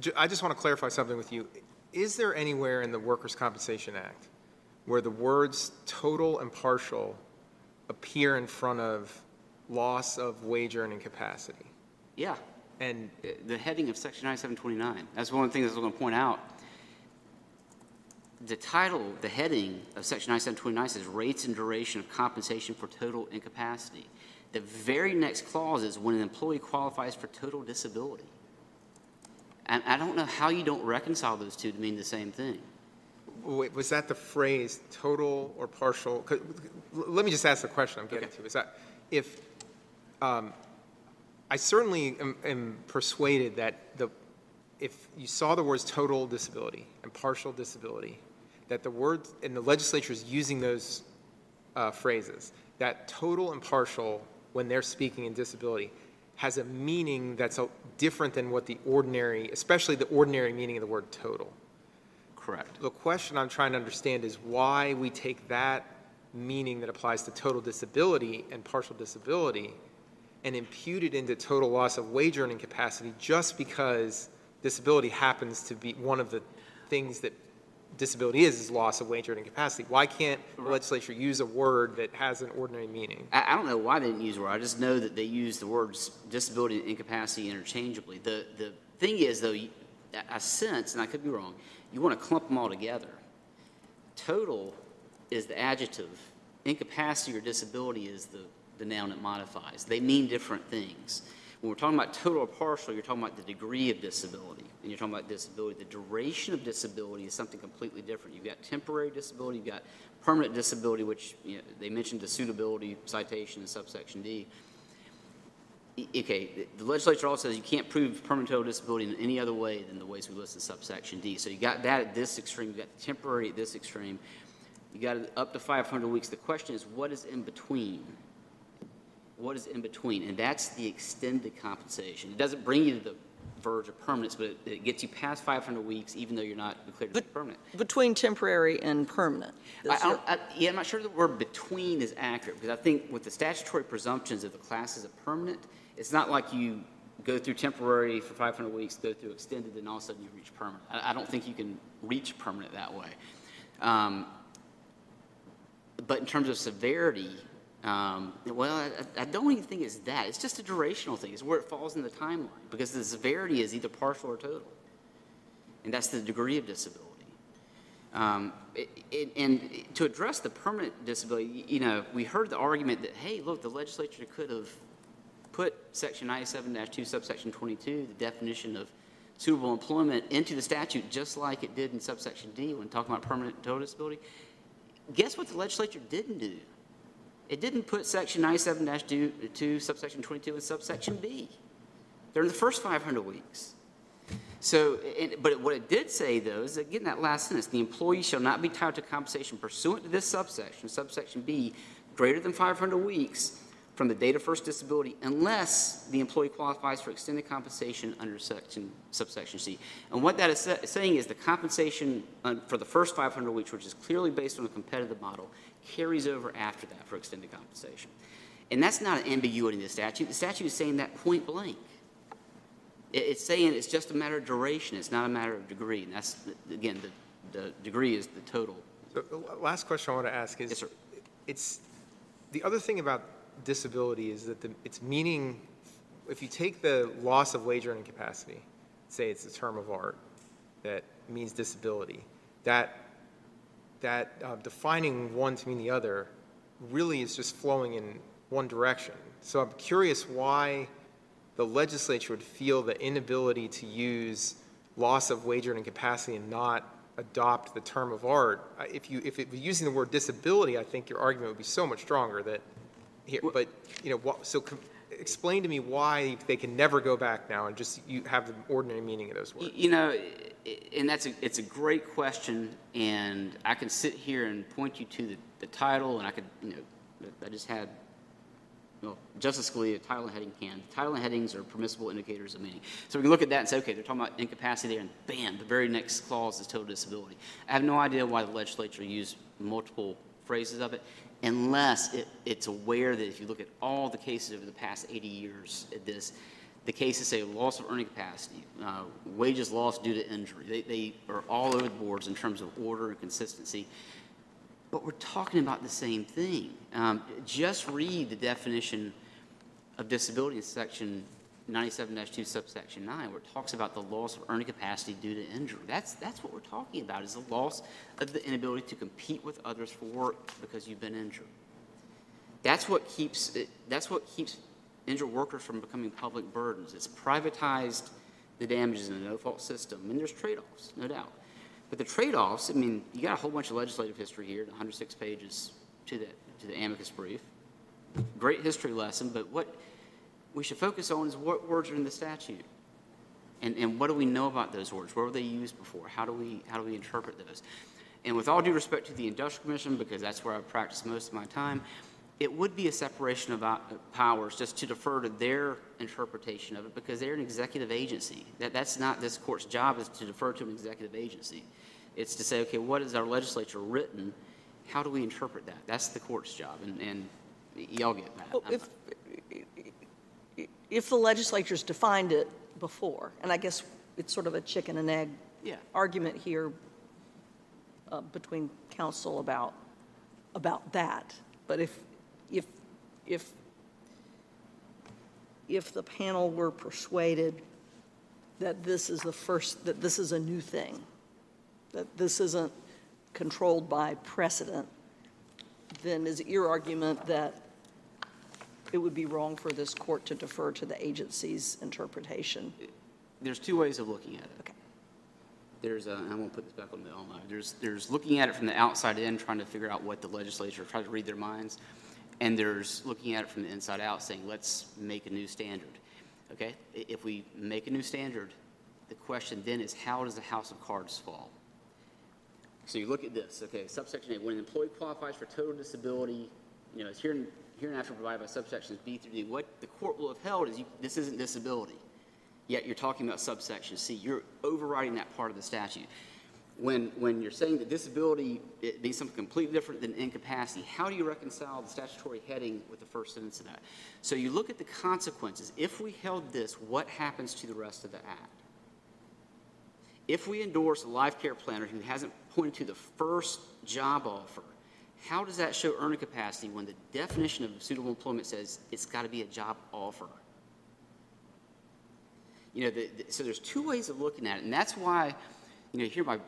ju- I just want to clarify something with you. Is there anywhere in the Workers' Compensation Act where the words total and partial appear in front of loss of wage earning capacity? Yeah, And, uh, the heading of section 9729, that's one of the things I was going to point out. The title, the heading of section 9729 says rates and duration of compensation for total incapacity. The very next clause is when an employee qualifies for total disability. And I don't know how you don't reconcile those two to mean the same thing. wait, was that the phrase total or partial? Let me just ask the question I'm getting Okay. to. Is that, if, um, I certainly am- am persuaded that the, if you saw the words total disability and partial disability, that the word, and the legislature is using those uh, phrases, that total and partial, when they're speaking in disability, has a meaning that's a- different than what the ordinary, especially the ordinary meaning of the word total. Correct. The question I'm trying to understand is why we take that meaning that applies to total disability and partial disability and impute it into total loss of wage earning capacity just because disability happens to be one of the things that disability is, is loss of wage earning capacity. Why can't the legislature use a word that has an ordinary meaning? I, I don't know why they didn't use the word. I just know that they use the words disability and incapacity interchangeably. The, the thing is, though, I I sense, and I could be wrong, you want to clump them all together. Total is the adjective. Incapacity or disability is the, the noun it modifies. They mean different things. When we're talking about total or partial, you're talking about the degree of disability, and you're talking about disability. The duration of disability is something completely different. You've got temporary disability, you've got permanent disability, which you know, they mentioned the suitability citation in subsection D. Okay, the- legislature also says you can't prove permanent total disability in any other way than the ways we list in subsection D. So you got that at this extreme, you got temporary at this extreme, you got up to 500 weeks. The question is, what is in between? What is in between? And that's the extended compensation. It doesn't bring you to the verge of permanence, but it, it gets you past 500 weeks, even though you're not declared But- permanent. Between temporary and permanent. I, I, I, yeah, I'm not sure the word between is accurate, because I think with the statutory presumptions of the class is a permanent, it's not like you go through temporary for 500 weeks, go through extended, and all of a sudden you reach permanent. I, I don't think you can reach permanent that way. Um, but in terms of severity, um, well, I, I don't even think it's that. It's just a durational thing. It's where it falls in the timeline, because the severity is either partial or total. And that's the degree of disability. Um, it- it- And to address the permanent disability, you know, we heard the argument that, hey, look, the legislature could have put section 97-2 subsection 22, the definition of suitable employment, into the statute, just like it did in subsection D when talking about permanent total disability. Guess what the legislature didn't do? It didn't put section 97-2 subsection 22 and subsection B. They're in the first 500 weeks. So, but what it did say, though, is that, again, that last sentence, the employee shall not be tied to compensation pursuant to this subsection, subsection B, greater than 500 weeks from the date of first disability unless the employee qualifies for extended compensation under section, subsection C. And what that is sa- saying is the compensation uh, for the first 500 weeks, which is clearly based on a competitive model, carries over after that for extended compensation. And that's not an ambiguity in the statute. The statute is saying that point blank. It's saying it's just a matter of duration, it's not a matter of degree. And that's, again, the, the degree is the total. So the last question I want to ask is. Yes, sir. It's, the other thing about disability is that the, it's meaning, if you take the loss of wage earning capacity, say it's a term of art that means disability, that, that uh, defining one to mean the other really is just flowing in one direction. So I'm curious why the legislature would feel the inability to use loss of wage earning capacity and not adopt the term of art. If you, if it using the word disability, I think your argument would be so much stronger that, here, but, you know, what, so com- explain to me why they can never go back now and just you have the ordinary meaning of those words. You know, and that's a, it's a great question, and I can sit here and point you to the, the title, and I could, you know, I just had, well, Justice Scalia, title and heading can. Title and headings are permissible indicators of meaning. So we can look at that and say, okay, they're talking about incapacity there, and bam, the very next clause is total disability. I have no idea why the legislature used multiple phrases of it, unless it, it's aware that if you look at all the cases over the past 80 years at this, the cases say loss of earning capacity, uh, wages lost due to injury. They, they are all over the boards in terms of order and consistency. But we're talking about the same thing. Um, just read the definition of disability in section 97-2 subsection 9, where it talks about the loss of earning capacity due to injury. That's, that's what we're talking about, is the loss of the inability to compete with others for work because you've been injured. That's what keeps, that's what keeps injured workers from becoming public burdens. It's privatized the damages in a no-fault system, and there's trade-offs, no doubt. But the trade-offs, I mean, you got a whole bunch of legislative history here, 106 pages to the, to the amicus brief. Great history lesson, but what we should focus on is what words are in the statute. And, and what do we know about those words? Where were they used before? How do we, how do we interpret those? And with all due respect to the Industrial Commission, because that's where I practice most of my time, it would be a separation of uh, powers just to defer to their interpretation of it, because they're an executive agency. That, that's not this court's job is to defer to an executive agency. It's to say, okay, what is our legislature written? How do we interpret that? That's the court's job, and, and y'all get that. Well, If, if the legislature's defined it before, and I guess it's sort of a chicken and egg Yeah. argument here uh, between counsel about, about that. But if, if, if, if the panel were persuaded that this is the first, that this is a new thing, that this isn't controlled by precedent, then is it your argument that it would be wrong for this court to defer to the agency's interpretation? There's two ways of looking at it. Okay. There's, I won't put this back on the online, there's, there's looking at it from the outside in, trying to figure out what the legislature, try to read their minds, and there's looking at it from the inside out, saying, let's make a new standard. Okay? If we make a new standard, the question then is, how does the house of cards fall? So you look at this, okay, subsection A, when an employee qualifies for total disability, you know, it's here, hereinafter provided by subsections B through D, what the court will have held is you, this isn't disability. yet you're talking about subsection C. You're overriding that part of the statute. When, when you're saying that disability, it means something completely different than incapacity, how do you reconcile the statutory heading with the first sentence of that? So you look at the consequences. If we held this, what happens to the rest of the act? If we endorse a life care planner who hasn't pointed to the first job offer, how does that show earning capacity when the definition of suitable employment says it's got to be a job offer? You know, the, the- so there's two ways of looking at it, and that's why, you know, here my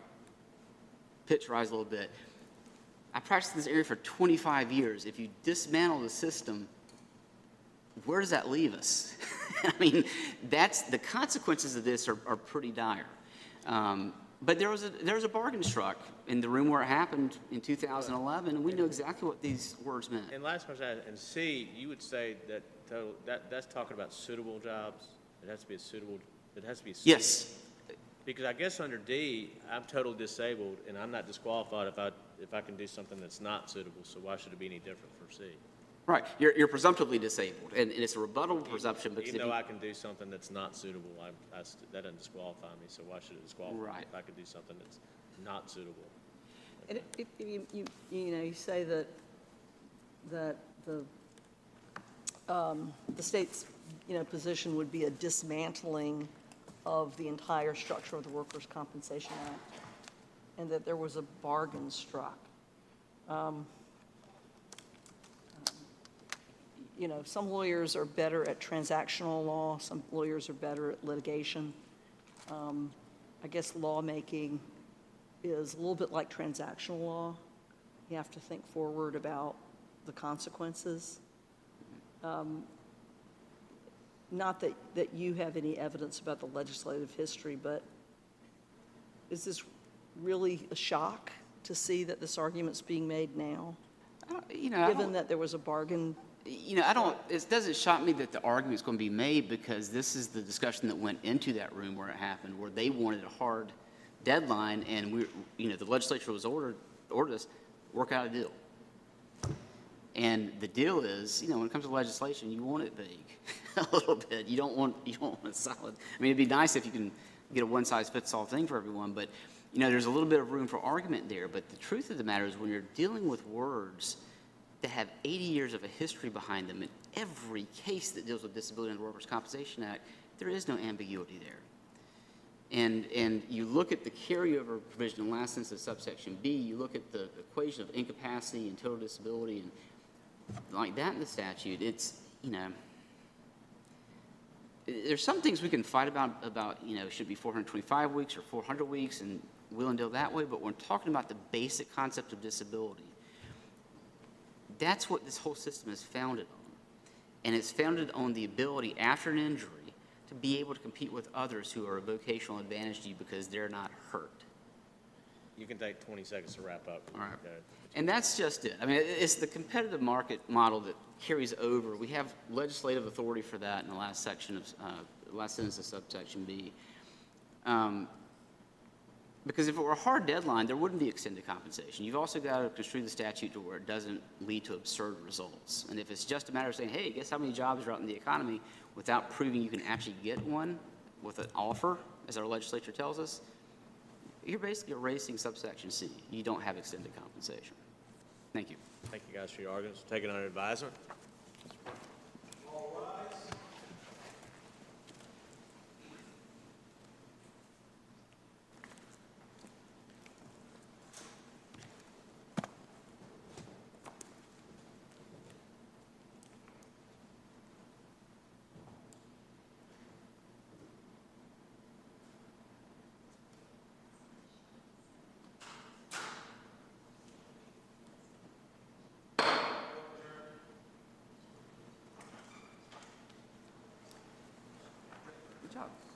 pitch rise a little bit. I practiced in this area for 25 years. If you dismantle the system, where does that leave us? [laughs] I mean, that's the consequences of this are, are pretty dire. Um, but there was a there was a bargain struck in the room where it happened in 2011, and we knew exactly what these words meant. And last question, and C, you would say that total, that, that's talking about suitable jobs? It has to be a suitable, it has to be. a suitable- Yes, Because I guess under D, I'm totally disabled, and I'm not disqualified if I, if I can do something that's not suitable, so why should it be any different for C? right. You're, you're presumptively disabled, and, and it's a rebuttable presumption because Even if though you, I can do something that's not suitable, I, I st- that doesn't disqualify me, so why should it disqualify me if I could do something that's not suitable? And if, if you, you, you know, you say that, that the, um, the state's, you know, position would be a dismantling of the entire structure of the Workers' Compensation Act, and that there was a bargain struck. Um, You know, some lawyers are better at transactional law, some lawyers are better at litigation. Um, I guess lawmaking is a little bit like transactional law. You have to think forward about the consequences. Um, Not that, that you have any evidence about the legislative history, but is this really a shock to see that this argument's being made now? I don't- you know, Given that there was a bargain, you know, I don't, it doesn't shock me that the argument's going to be made because this is the discussion that went into that room where it happened, where they wanted a hard deadline, and we, you know, the legislature was ordered, ordered us, work out a deal. And the deal is, you know, when it comes to legislation, you want it vague [laughs] a little bit. You don't want, you don't want a solid. I mean, it'd be nice if you can get a one-size-fits-all thing for everyone, but, you know, there's a little bit of room for argument there. But the truth of the matter is when you're dealing with words that have 80 years of a history behind them in every case that deals with disability under the Workers' Compensation Act, there is no ambiguity there. And, and you look at the carryover provision in the last sentence of subsection B, you look at the equation of incapacity and total disability and like that in the statute, it's, you know, there's some things we can fight about, about, you know, should be 425 weeks or 400 weeks and we'll and deal that way, but we're talking about the basic concept of disability. That's what this whole system is founded on. And it's founded on the ability after an injury to be able to compete with others who are a vocational advantage to you because they're not hurt. You can take twenty seconds to wrap up. All right. And that's just it. I mean, it's the competitive market model that carries over. We have legislative authority for that in the last section of, uh, last sentence of subsection B. Um, Because if it were a hard deadline, there wouldn't be extended compensation. You've also got to construe the statute to where it doesn't lead to absurd results. And if it's just a matter of saying, hey, guess how many jobs are out in the economy, without proving you can actually get one with an offer, as our legislature tells us, you're basically erasing subsection C. You don't have extended compensation. Thank you. Thank you guys for your arguments, taking under advisement. Good job.